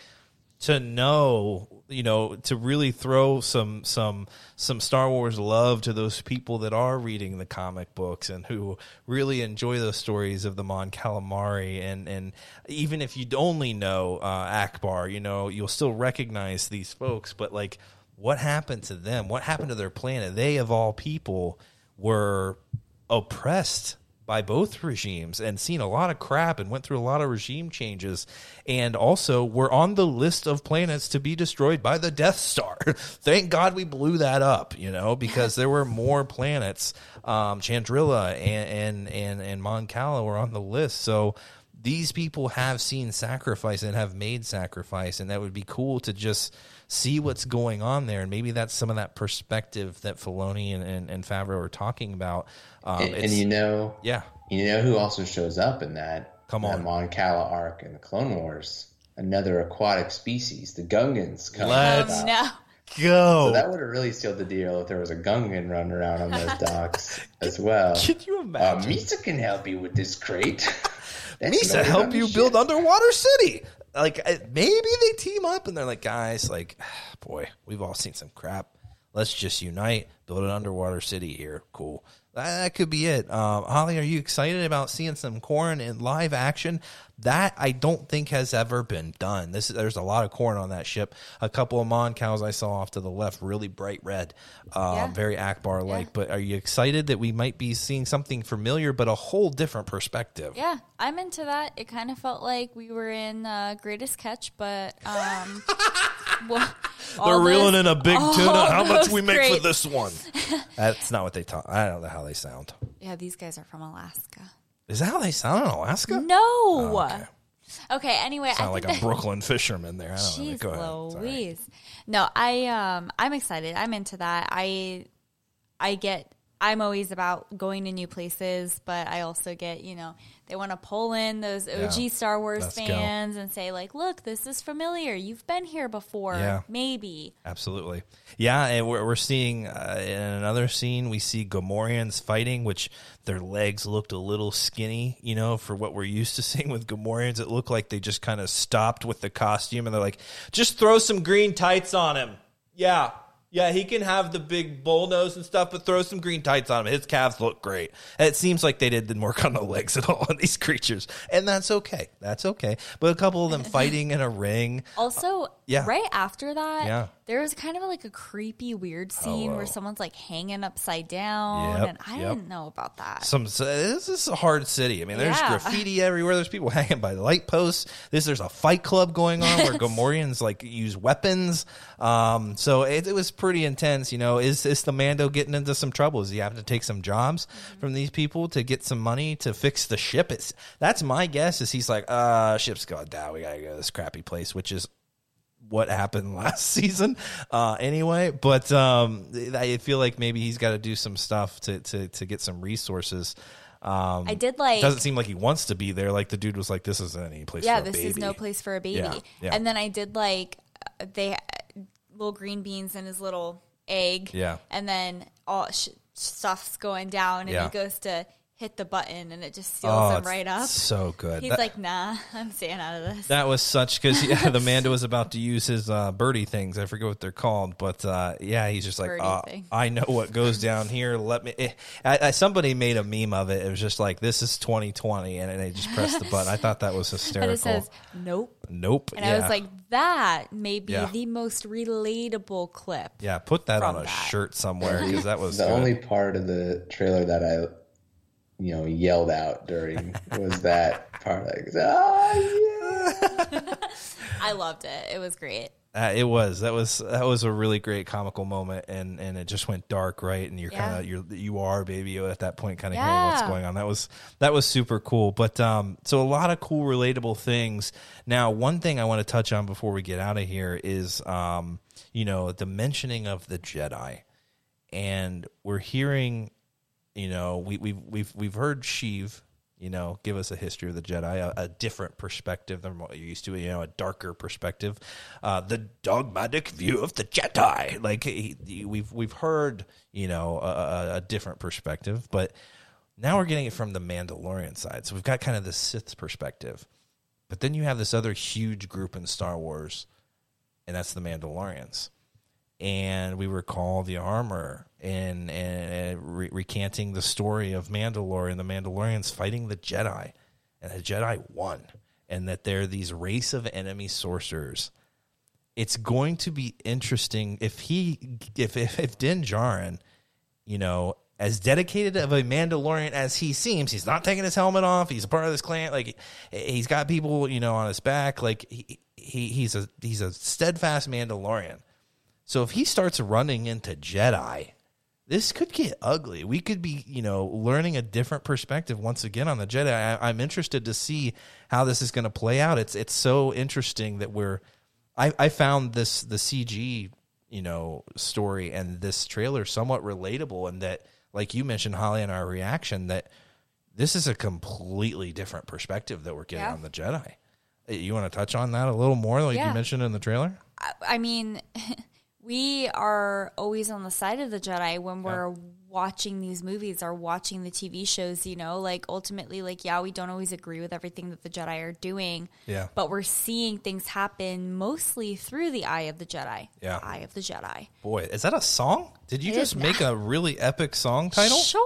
S1: to know, you know, to really throw some some some Star Wars love to those people that are reading the comic books and who really enjoy those stories of the Mon Calamari and and even if you only know uh, Ackbar, you know, you'll still recognize these folks, but like what happened to them? What happened to their planet? They of all people were oppressed by both regimes and seen a lot of crap and went through a lot of regime changes and also were on the list of planets to be destroyed by the Death Star. Thank God we blew that up, you know, because there were more planets. Um, Chandrila and, and, and, and Mon Cala were on the list. So these people have seen sacrifice and have made sacrifice, and that would be cool to just see what's going on there. And maybe that's some of that perspective that Filoni and, and, and Favreau are talking about. Um,
S4: and, and you know,
S1: yeah.
S4: you know who also shows up in that?
S1: Come
S4: that
S1: on.
S4: Mon Cala arc in the Clone Wars. Another aquatic species, the Gungans. Come
S1: Let's-
S3: Oh, no.
S1: Go.
S4: So that would have really sealed the deal if there was a Gungan running around on those docks as well.
S1: Can you
S4: Uh,
S1: imagine?
S4: Misa can help you with this crate. That's
S1: Misa help you
S4: shit.
S1: build underwater city. Like maybe they team up and they're like, guys, like, boy, we've all seen some crap. Let's just unite, build an underwater city here. Cool. That, that could be it. Um, Holly, are you excited about seeing some Quarren in live action? That I don't think has ever been done. This there's a lot of Quarren on that ship. A couple of Mon cows I saw off to the left, really bright red, um,
S3: Yeah.
S1: very Ackbar like.
S3: Yeah.
S1: But are you excited that we might be seeing something familiar, but a whole different perspective?
S3: Yeah, I'm into that. It kind of felt like we were in uh, Greatest Catch, but um, well,
S1: They're reeling
S3: those-
S1: in a big tuna. How much we make for this one? That's not what they talk. I don't know how they sound.
S3: Yeah, these guys are from Alaska.
S1: Is that how they sound in Alaska?
S3: No.
S1: okay.
S3: okay. Anyway, I
S1: Sound
S3: think
S1: like a Brooklyn fisherman there. I don't know.
S3: Jeez
S1: Go ahead. Sorry.
S3: No, I um I'm excited. I'm into that. I I get I'm always about going to new places, but I also get, you know, they want to pull in those OG
S1: Yeah.
S3: Star Wars
S1: Let's go.
S3: fans and say like, "Look, this is familiar. You've been here before."
S1: Yeah.
S3: Maybe.
S1: Absolutely. Yeah, and we're, we're seeing uh, in another scene, we see Gamorreans fighting, which their legs looked a little skinny, you know, for what we're used to seeing with Gamorreans. It looked like they just kind of stopped with the costume and they're like, just throw some green tights on him. Yeah. Yeah, he can have the big bull nose and stuff, but throw some green tights on him. His calves look great. And it seems like they didn't work on the legs at all on these creatures. And that's okay. That's okay. But a couple of them fighting in a ring.
S3: Also,
S1: yeah.
S3: right after that,
S1: Yeah.
S3: there was kind of like a creepy, weird scene
S1: Hello.
S3: where someone's like hanging upside down,
S1: Yep,
S3: and I
S1: yep.
S3: didn't know about that.
S1: some this is a hard city. I mean, there's
S3: Yeah.
S1: graffiti everywhere. There's people hanging by the light posts. This there's a fight club going on where Gamorreans like use weapons. Um, so it, it was pretty intense. You know, is is the Mando getting into some trouble? Is he having to take some jobs from these people to get some money to fix the ship? It's that's my guess. Is he's like, uh, ship's gone down. We gotta go to this crappy place, which is what happened last season uh anyway but um i feel like maybe he's got to do some stuff to to to get some resources um
S3: I did like
S1: doesn't seem like he wants to be there like the dude was like this isn't any place
S3: yeah,
S1: for a
S3: this is no place for a baby.
S1: Yeah, yeah.
S3: And then I did like they little green beans and his little egg.
S1: Yeah.
S3: And then all sh- stuff's going down, and
S1: Yeah.
S3: he goes to hit the button and it just steals
S1: Oh,
S3: him right up.
S1: So good.
S3: He's
S1: That-
S3: like, nah, I'm staying out of this.
S1: That was such because yeah, the Mando was about to use his uh, birdie things. I forget what they're called, but uh, yeah, he's just like, uh. I know what goes down here. Let me. eh. I, I, somebody made a meme of it. It was just like, this is 2020, and they just pressed the button. I thought that was hysterical.
S3: and
S1: hysterical.
S3: it says, nope.
S1: nope.
S3: And
S1: yeah.
S3: I was like, that may be
S1: Yeah.
S3: the most relatable clip.
S1: yeah, put that on a
S3: that.
S1: shirt somewhere because that was
S4: the
S1: good.
S4: only part of the trailer that I, you know, yelled out during was that part. Like, oh yeah.
S3: I loved it. It was great.
S1: Uh, it was that was that was a really great comical moment, and and it just went dark, right? And you're
S3: Yeah.
S1: kind of you're you are baby at that point, kind of hearing what's going on. That was that was super cool. But um, so a lot of cool, relatable things. Now, one thing I want to touch on before we get out of here is um, you know, the mentioning of the Jedi, and we're hearing, you know, we we've we've we've heard Sheev. You know, give us a history of the Jedi, a, a different perspective than what you're used to. You know, a darker perspective, uh, the dogmatic view of the Jedi. Like he, he- we've we've heard, you know, a, a, different perspective, but now we're getting it from the Mandalorian side. So we've got kind of the Sith perspective, but then you have this other huge group in Star Wars, and that's the Mandalorians and we recall the armor and and uh, re- recanting the story of Mandalore and the Mandalorians fighting the Jedi, and the Jedi won, and that they're these race of enemy sorcerers. It's going to be interesting if he if if, if Din Djarin, you know, as dedicated of a Mandalorian as he seems, he's not taking his helmet off. He's a part of this clan. Like he's got people, you know, on his back. Like he, he he's a he's a steadfast Mandalorian. So if he starts running into Jedi, this could get ugly. We could be, you know, learning a different perspective once again on the Jedi. I, I'm interested to see how this is going to play out. It's it's so interesting that we're. I, I found this the CG, you know, story and this trailer somewhat relatable, and that, like you mentioned, Holly, in our reaction, that this is a completely different perspective that we're getting
S3: Yeah.
S1: on the Jedi. You want to touch on that a little more, like you mentioned in the trailer?
S3: I, I mean, we are always on the side of the Jedi when we're watching these movies or watching the TV shows, you know, like ultimately, like, yeah, we don't always agree with everything that the Jedi are doing.
S1: Yeah.
S3: But we're seeing things happen mostly through the eye of the Jedi.
S1: Yeah.
S3: The Eye of the Jedi.
S1: Boy, is that a song? Did you
S3: It
S1: just make a really epic song title?
S3: Sure.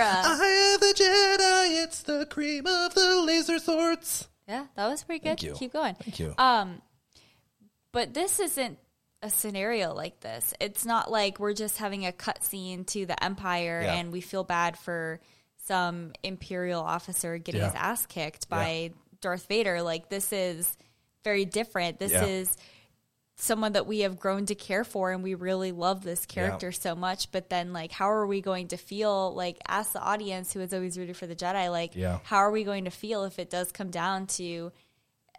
S1: I am the Jedi. It's the cream of the laser swords.
S3: yeah, that was pretty good.
S1: Thank you.
S3: Keep going.
S1: Thank you.
S3: Um, but this isn't a scenario like this. It's not like we're just having a cutscene to the Empire
S1: Yeah.
S3: and we feel bad for some Imperial officer getting
S1: Yeah.
S3: his ass kicked by Darth Vader. Like this is very different. This
S1: Yeah.
S3: is someone that we have grown to care for and we really love this character so much but then like how are we going to feel like as the audience who has always rooted for the jedi like
S1: Yeah.
S3: how are we going to feel if it does come down to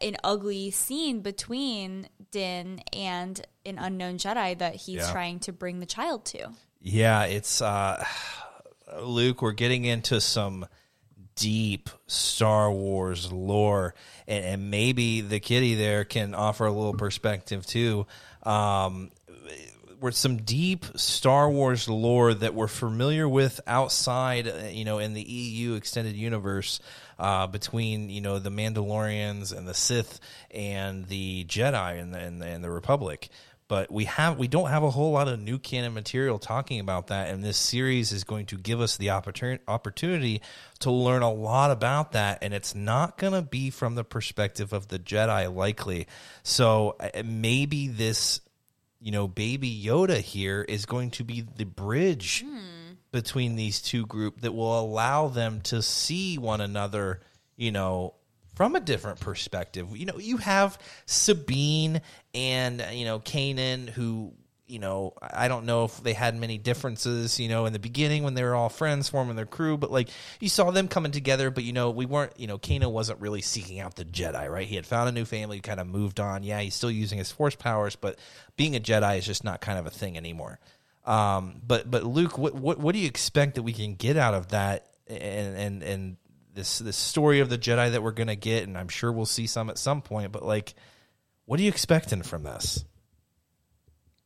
S3: an ugly scene between Din and an unknown Jedi that he's
S1: Yeah.
S3: trying to bring the child to.
S1: Yeah, it's uh Luke, we're getting into some deep Star Wars lore and, and maybe the kitty there can offer a little perspective too. Um with some deep Star Wars lore that we're familiar with outside, you know, in the EU extended universe, uh, between you know the Mandalorians and the Sith and the Jedi and the, and the, and the Republic. But we have we don't have a whole lot of new canon material talking about that, and this series is going to give us the opportunity opportunity to learn a lot about that, and it's not going to be from the perspective of the Jedi, likely. So uh, maybe this you know, baby Yoda here is going to be the bridge between these two group that will allow them to see one another, you know, from a different perspective. You know, you have Sabine and, you know, Kanan who, you know, I don't know if they had many differences, you know, in the beginning when they were all friends forming their crew, but like you saw them coming together, but you know, we weren't, you know, Kanan wasn't really seeking out the Jedi, right? He had found a new family, kind of moved on. Yeah, he's still using his force powers, but being a Jedi is just not kind of a thing anymore. Um, but but Luke, what, what what do you expect that we can get out of that and and and this this story of the Jedi that we're gonna get, and I'm sure we'll see some at some point. But like, what are you expecting from this?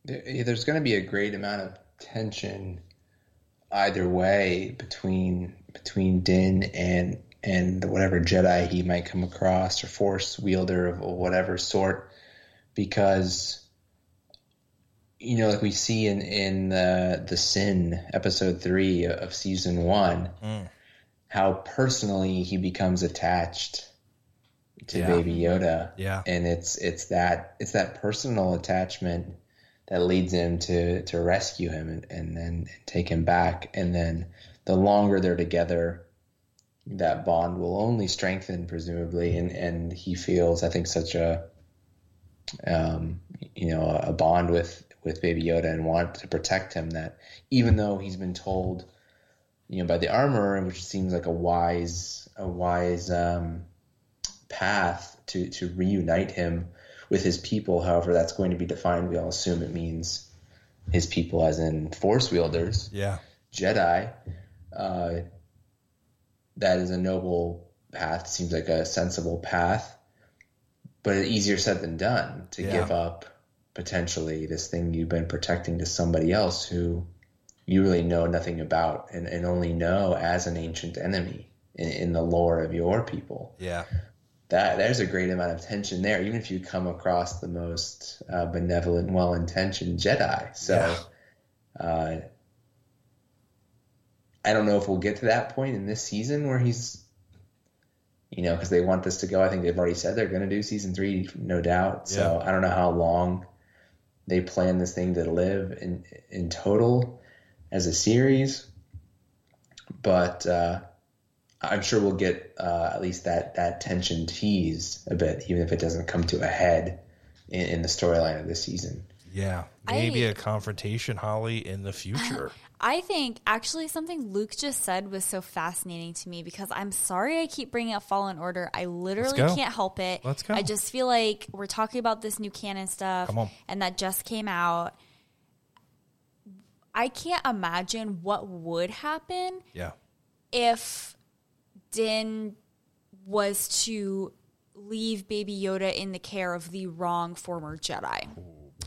S4: There's going to be a great amount of tension either way between between Din and and whatever Jedi he might come across or Force wielder of whatever sort, because you know, like we see in in the the Sin episode three of season one,
S1: Mm.
S4: how personally he becomes attached to
S1: Yeah.
S4: Baby Yoda.
S1: Yeah.
S4: and it's it's that it's that personal attachment that leads him to to rescue him and, and then take him back. And then the longer they're together, that bond will only strengthen, presumably. And and he feels, I think, such a um, you know a bond with with Baby Yoda and want to protect him that even though he's been told, you know, by the armorer, which seems like a wise a wise um, path to to reunite him with his people. However, that's going to be defined. We all assume it means his people, as in Force wielders,
S1: Yeah.
S4: Jedi. Uh, that is a noble path. Seems like a sensible path, but easier said than done to
S1: Yeah.
S4: give up potentially this thing you've been protecting to somebody else who you really know nothing about and, and only know as an ancient enemy in, in the lore of your people
S1: Yeah.
S4: that there's a great amount of tension there, even if you come across the most uh, benevolent, well-intentioned Jedi. So, uh, I don't know if we'll get to that point in this season where he's, you know, because they want this to go. I think they've already said they're going to do season three, no doubt. So I don't know how long they plan this thing to live in in total as a series, but. Uh, I'm sure we'll get uh, at least that that tension teased a bit, even if it doesn't come to a head in, in the storyline of this season.
S1: Yeah. Maybe
S3: I-
S1: a confrontation, Holly, in the future.
S3: I think actually something Luke just said was so fascinating to me because I'm sorry I keep bringing up Fallen Order. I literally can't help it.
S1: Let's go.
S3: I just feel like we're talking about this new canon stuff
S1: Come on.
S3: and that just came out. I can't imagine what would happen
S1: yeah.
S3: if Din was to leave Baby Yoda in the care of the wrong former Jedi.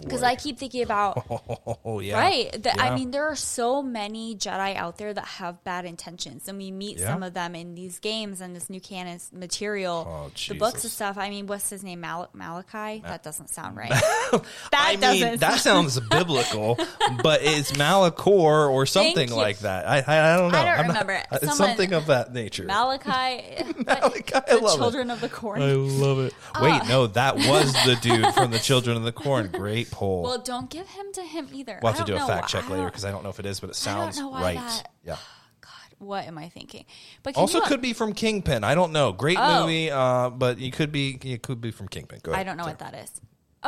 S3: Because I keep thinking about
S1: Oh, yeah.
S3: Right. The,
S1: Yeah.
S3: I mean, there are so many Jedi out there that have bad intentions, and we meet
S1: Yeah.
S3: some of them in these games and this new canon material,
S1: Oh,
S3: the books and stuff. I mean, what's his name? Mal- Malachi? That doesn't sound right. that
S1: I
S3: doesn't.
S1: mean, that sounds biblical, but it's Malachor or something like that. I, I, I don't know.
S3: I don't
S1: I'm
S3: remember.
S1: it's
S3: Someone-
S1: something of that nature.
S3: Malachi, uh,
S1: Malachi, I
S3: the
S1: love it.
S3: children of the corn.
S1: I love it. Wait, uh, no, that was the dude from the Children of the Corn. Great poll.
S3: well, don't give him to him either.
S1: we'll have to do a fact check later because I don't know if it is, but it sounds right.
S3: that-
S1: Yeah.
S3: God, what am I thinking? But
S1: Also,
S3: you,
S1: could be from Kingpin. I don't know. Great
S3: Oh.
S1: movie, uh, but it could be. It could be from Kingpin. Go ahead.
S3: I don't know what that is.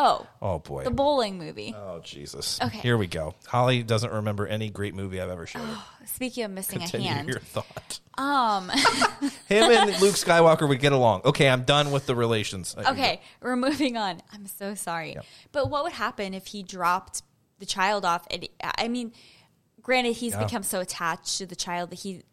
S3: Oh,
S1: Oh boy.
S3: the bowling movie.
S1: oh Jesus.
S3: Okay.
S1: Here we go. Holly doesn't remember any great movie I've ever shown her.
S3: Speaking of missing
S1: Continue
S3: a hand,
S1: your thought.
S3: um.
S1: Him and Luke Skywalker would get along. Okay, I'm done with the relations. Uh,
S3: Okay, we're moving on. I'm so sorry. But what would happen if he dropped the child off? And I mean, granted, he's
S1: Yeah.
S3: become so attached to the child that he,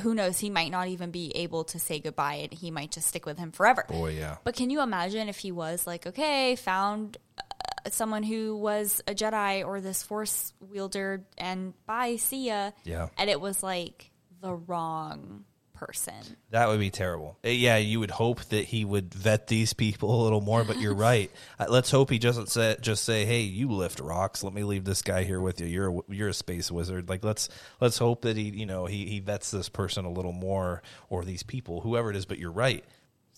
S3: who knows, he might not even be able to say goodbye and he might just stick with him forever.
S1: Boy, yeah.
S3: But can you imagine if he was like, okay, found uh, someone who was a Jedi or this Force wielder and bye, see ya.
S1: Yeah.
S3: And it was like the wrong person.
S1: That would be terrible. Uh, Yeah, you would hope that he would vet these people a little more, but you're right. Let's hope he doesn't say, just say, "Hey, you lift rocks. Let me leave this guy here with you. You're a, you're a space wizard." Like let's let's hope that he you know he he vets this person a little more or these people, whoever it is. But you're right.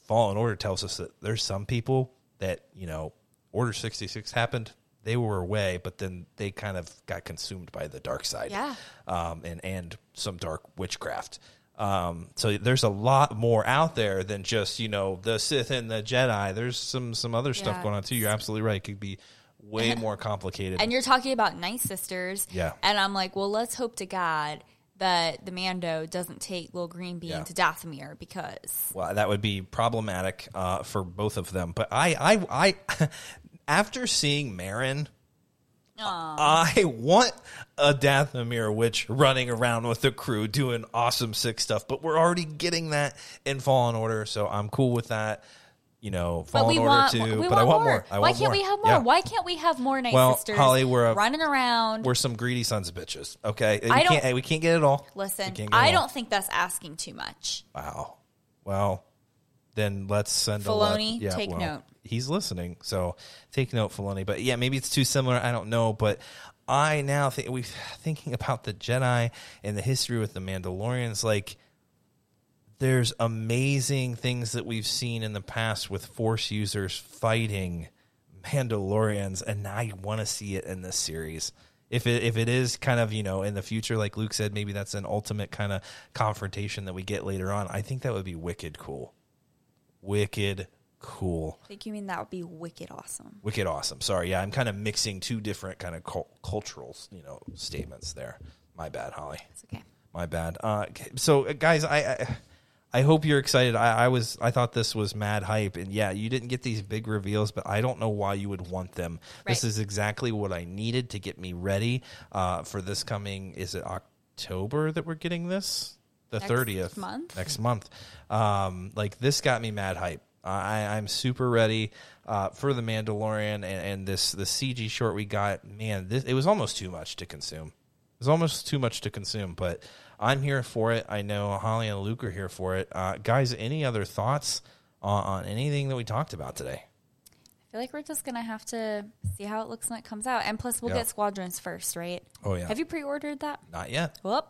S1: Fallen Order tells us that there's some people that you know Order sixty six happened. They were away, but then they kind of got consumed by the dark side
S3: Yeah.
S1: um, and and some dark witchcraft. Um, so there's a lot more out there than just you know the Sith and the Jedi. There's some some other stuff
S3: Yeah.
S1: going on too. You're absolutely right. It could be way more complicated.
S3: And you're talking about Night Sisters.
S1: Yeah.
S3: And I'm like, well, let's hope to God that the Mando doesn't take Little Green Bean
S1: Yeah.
S3: to Dathomir because
S1: well, that would be problematic uh, for both of them. But I I I after seeing Merrin. I want a Dathomir witch running around with the crew doing awesome sick stuff, but we're already getting that in Fallen Order, so I'm cool with that. you know, Fallen Order
S3: want, we
S1: but
S3: want
S1: I want
S3: more.
S1: more. I
S3: Why
S1: want
S3: can't
S1: more.
S3: we have more?
S1: Yeah.
S3: Why can't we have more Night
S1: Well,
S3: Sisters
S1: Holly, we're a-
S3: running around?
S1: We're some greedy sons of bitches. Okay, we
S3: I don't-
S1: can't. We can't get it all.
S3: Listen,
S1: it
S3: I
S1: all.
S3: don't think that's asking too much.
S1: Wow. Well, then let's send
S3: Filoni,
S1: a let, yeah,
S3: take
S1: well,
S3: note.
S1: He's listening, so take note, Filoni. But yeah, maybe it's too similar. I don't know, but I now think we thinking about the Jedi and the history with the Mandalorians. Like, there's amazing things that we've seen in the past with Force users fighting Mandalorians, and now I want to see it in this series. If it if it is kind of you know in the future, like Luke said, maybe that's an ultimate kind of confrontation that we get later on. I think that would be wicked cool, wicked cool,
S3: I think you mean that would be wicked awesome.
S1: wicked awesome. Sorry, yeah, I'm kind of mixing two different kind of cul- cultural you know statements there. My bad, Holly.
S3: It's okay.
S1: My bad. Uh, so, uh, guys, I, I I hope you're excited. I, I was I thought this was mad hype, and yeah, you didn't get these big reveals, but I don't know why you would want them. This is exactly what I needed to get me ready uh, for this coming. Is it October that we're getting this? The thirtieth
S3: month?
S1: Next month. Um, like this got me mad hype. I, I'm super ready uh, for the Mandalorian and, and this the CG short we got. Man, this it was almost too much to consume. It was almost too much to consume, but I'm here for it. I know Holly and Luke are here for it. Uh, guys, any other thoughts on, on anything that we talked about today?
S3: I feel like we're just gonna have to see how it looks when it comes out, and plus we'll
S1: Yeah.
S3: get Squadrons first, right?
S1: Oh, yeah.
S3: Have you pre-ordered that?
S1: Not yet.
S3: Whoop.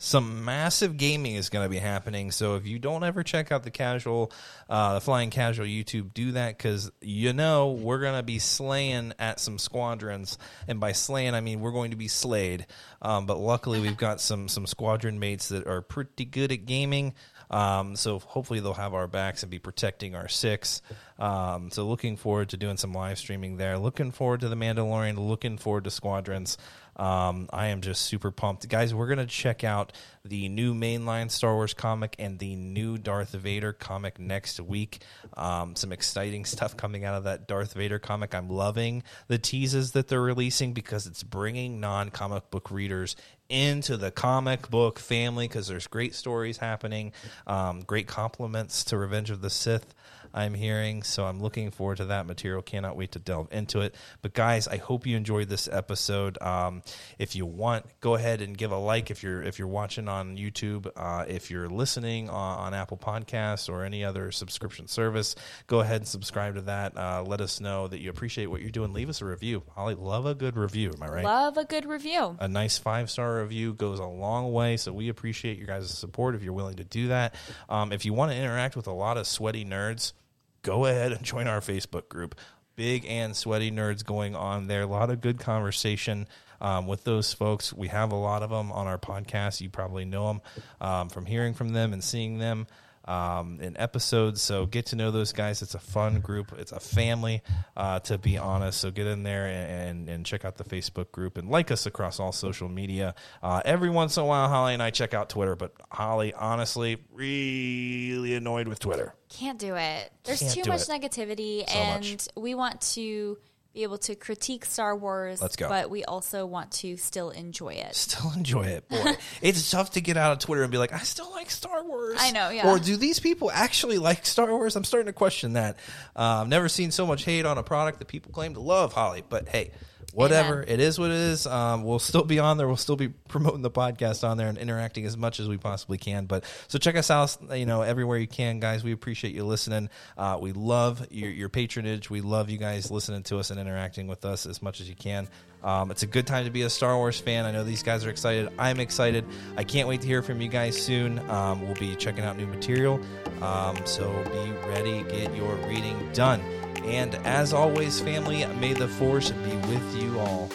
S1: Some massive gaming is going to be happening. So if you don't ever check out the casual, uh, the flying casual YouTube, do that because you know we're going to be slaying at some squadrons, and by slaying I mean we're going to be slayed. Um, but luckily we've got some some squadron mates that are pretty good at gaming. Um, so hopefully they'll have our backs and be protecting our six. Um, so looking forward to doing some live streaming there. Looking forward to the Mandalorian. Looking forward to Squadrons. Um, I am just super pumped, guys. We're gonna check out the new mainline Star Wars comic and the new Darth Vader comic next week. Um, some exciting stuff coming out of that Darth Vader comic. I'm loving the teases that they're releasing because it's bringing non-comic book readers into the comic book family because there's great stories happening, um, great compliments to Revenge of the Sith. I'm hearing, so I'm looking forward to that material. Cannot wait to delve into it. But guys, I hope you enjoyed this episode. Um, if you want, go ahead and give a like if you're if you're watching on YouTube. Uh, if you're listening on, on Apple Podcasts or any other subscription service, go ahead and subscribe to that. Uh, let us know that you appreciate what you're doing. Leave us a review. Holly, love a good review. Am I right?
S3: Love a good review.
S1: a nice five star review goes a long way. So we appreciate your guys' support if you're willing to do that. Um, if you want to interact with a lot of sweaty nerds, go ahead and join our Facebook group. Big and sweaty nerds going on there. A lot of good conversation um, with those folks. We have a lot of them on our podcast. You probably know them um, from hearing from them and seeing them um, in episodes. So get to know those guys. It's a fun group. It's a family, uh, to be honest. So get in there and, and, and check out the Facebook group and like us across all social media. Uh, every once in a while, Holly and I check out Twitter, but Holly, honestly, really annoyed with Twitter.
S3: Can't do it. There's
S1: Can't
S3: too
S1: do
S3: much
S1: it.
S3: negativity,
S1: So
S3: and
S1: much.
S3: we want to be able to critique Star Wars.
S1: Let's go.
S3: But we also want to still enjoy it.
S1: Still enjoy it, boy. it's tough to get out of Twitter and be like, I still like Star Wars.
S3: I know, yeah.
S1: Or do these people actually like Star Wars? I'm starting to question that. Uh, I've never seen so much hate on a product that people claim to love, Holly. But hey, whatever.
S3: Amen.
S1: It is what it is. Um, we'll still be on there. We'll still be promoting the podcast on there and interacting as much as we possibly can. But so check us out, you know, everywhere you can, guys. We appreciate you listening. Uh, we love your, your patronage. We love you guys listening to us and interacting with us as much as you can. Um, it's a good time to be a Star Wars fan. I know these guys are excited. I'm excited. I can't wait to hear from you guys soon. Um, we'll be checking out new material. Um, so be ready. Get your reading done. And as always, family, may the force be with you all.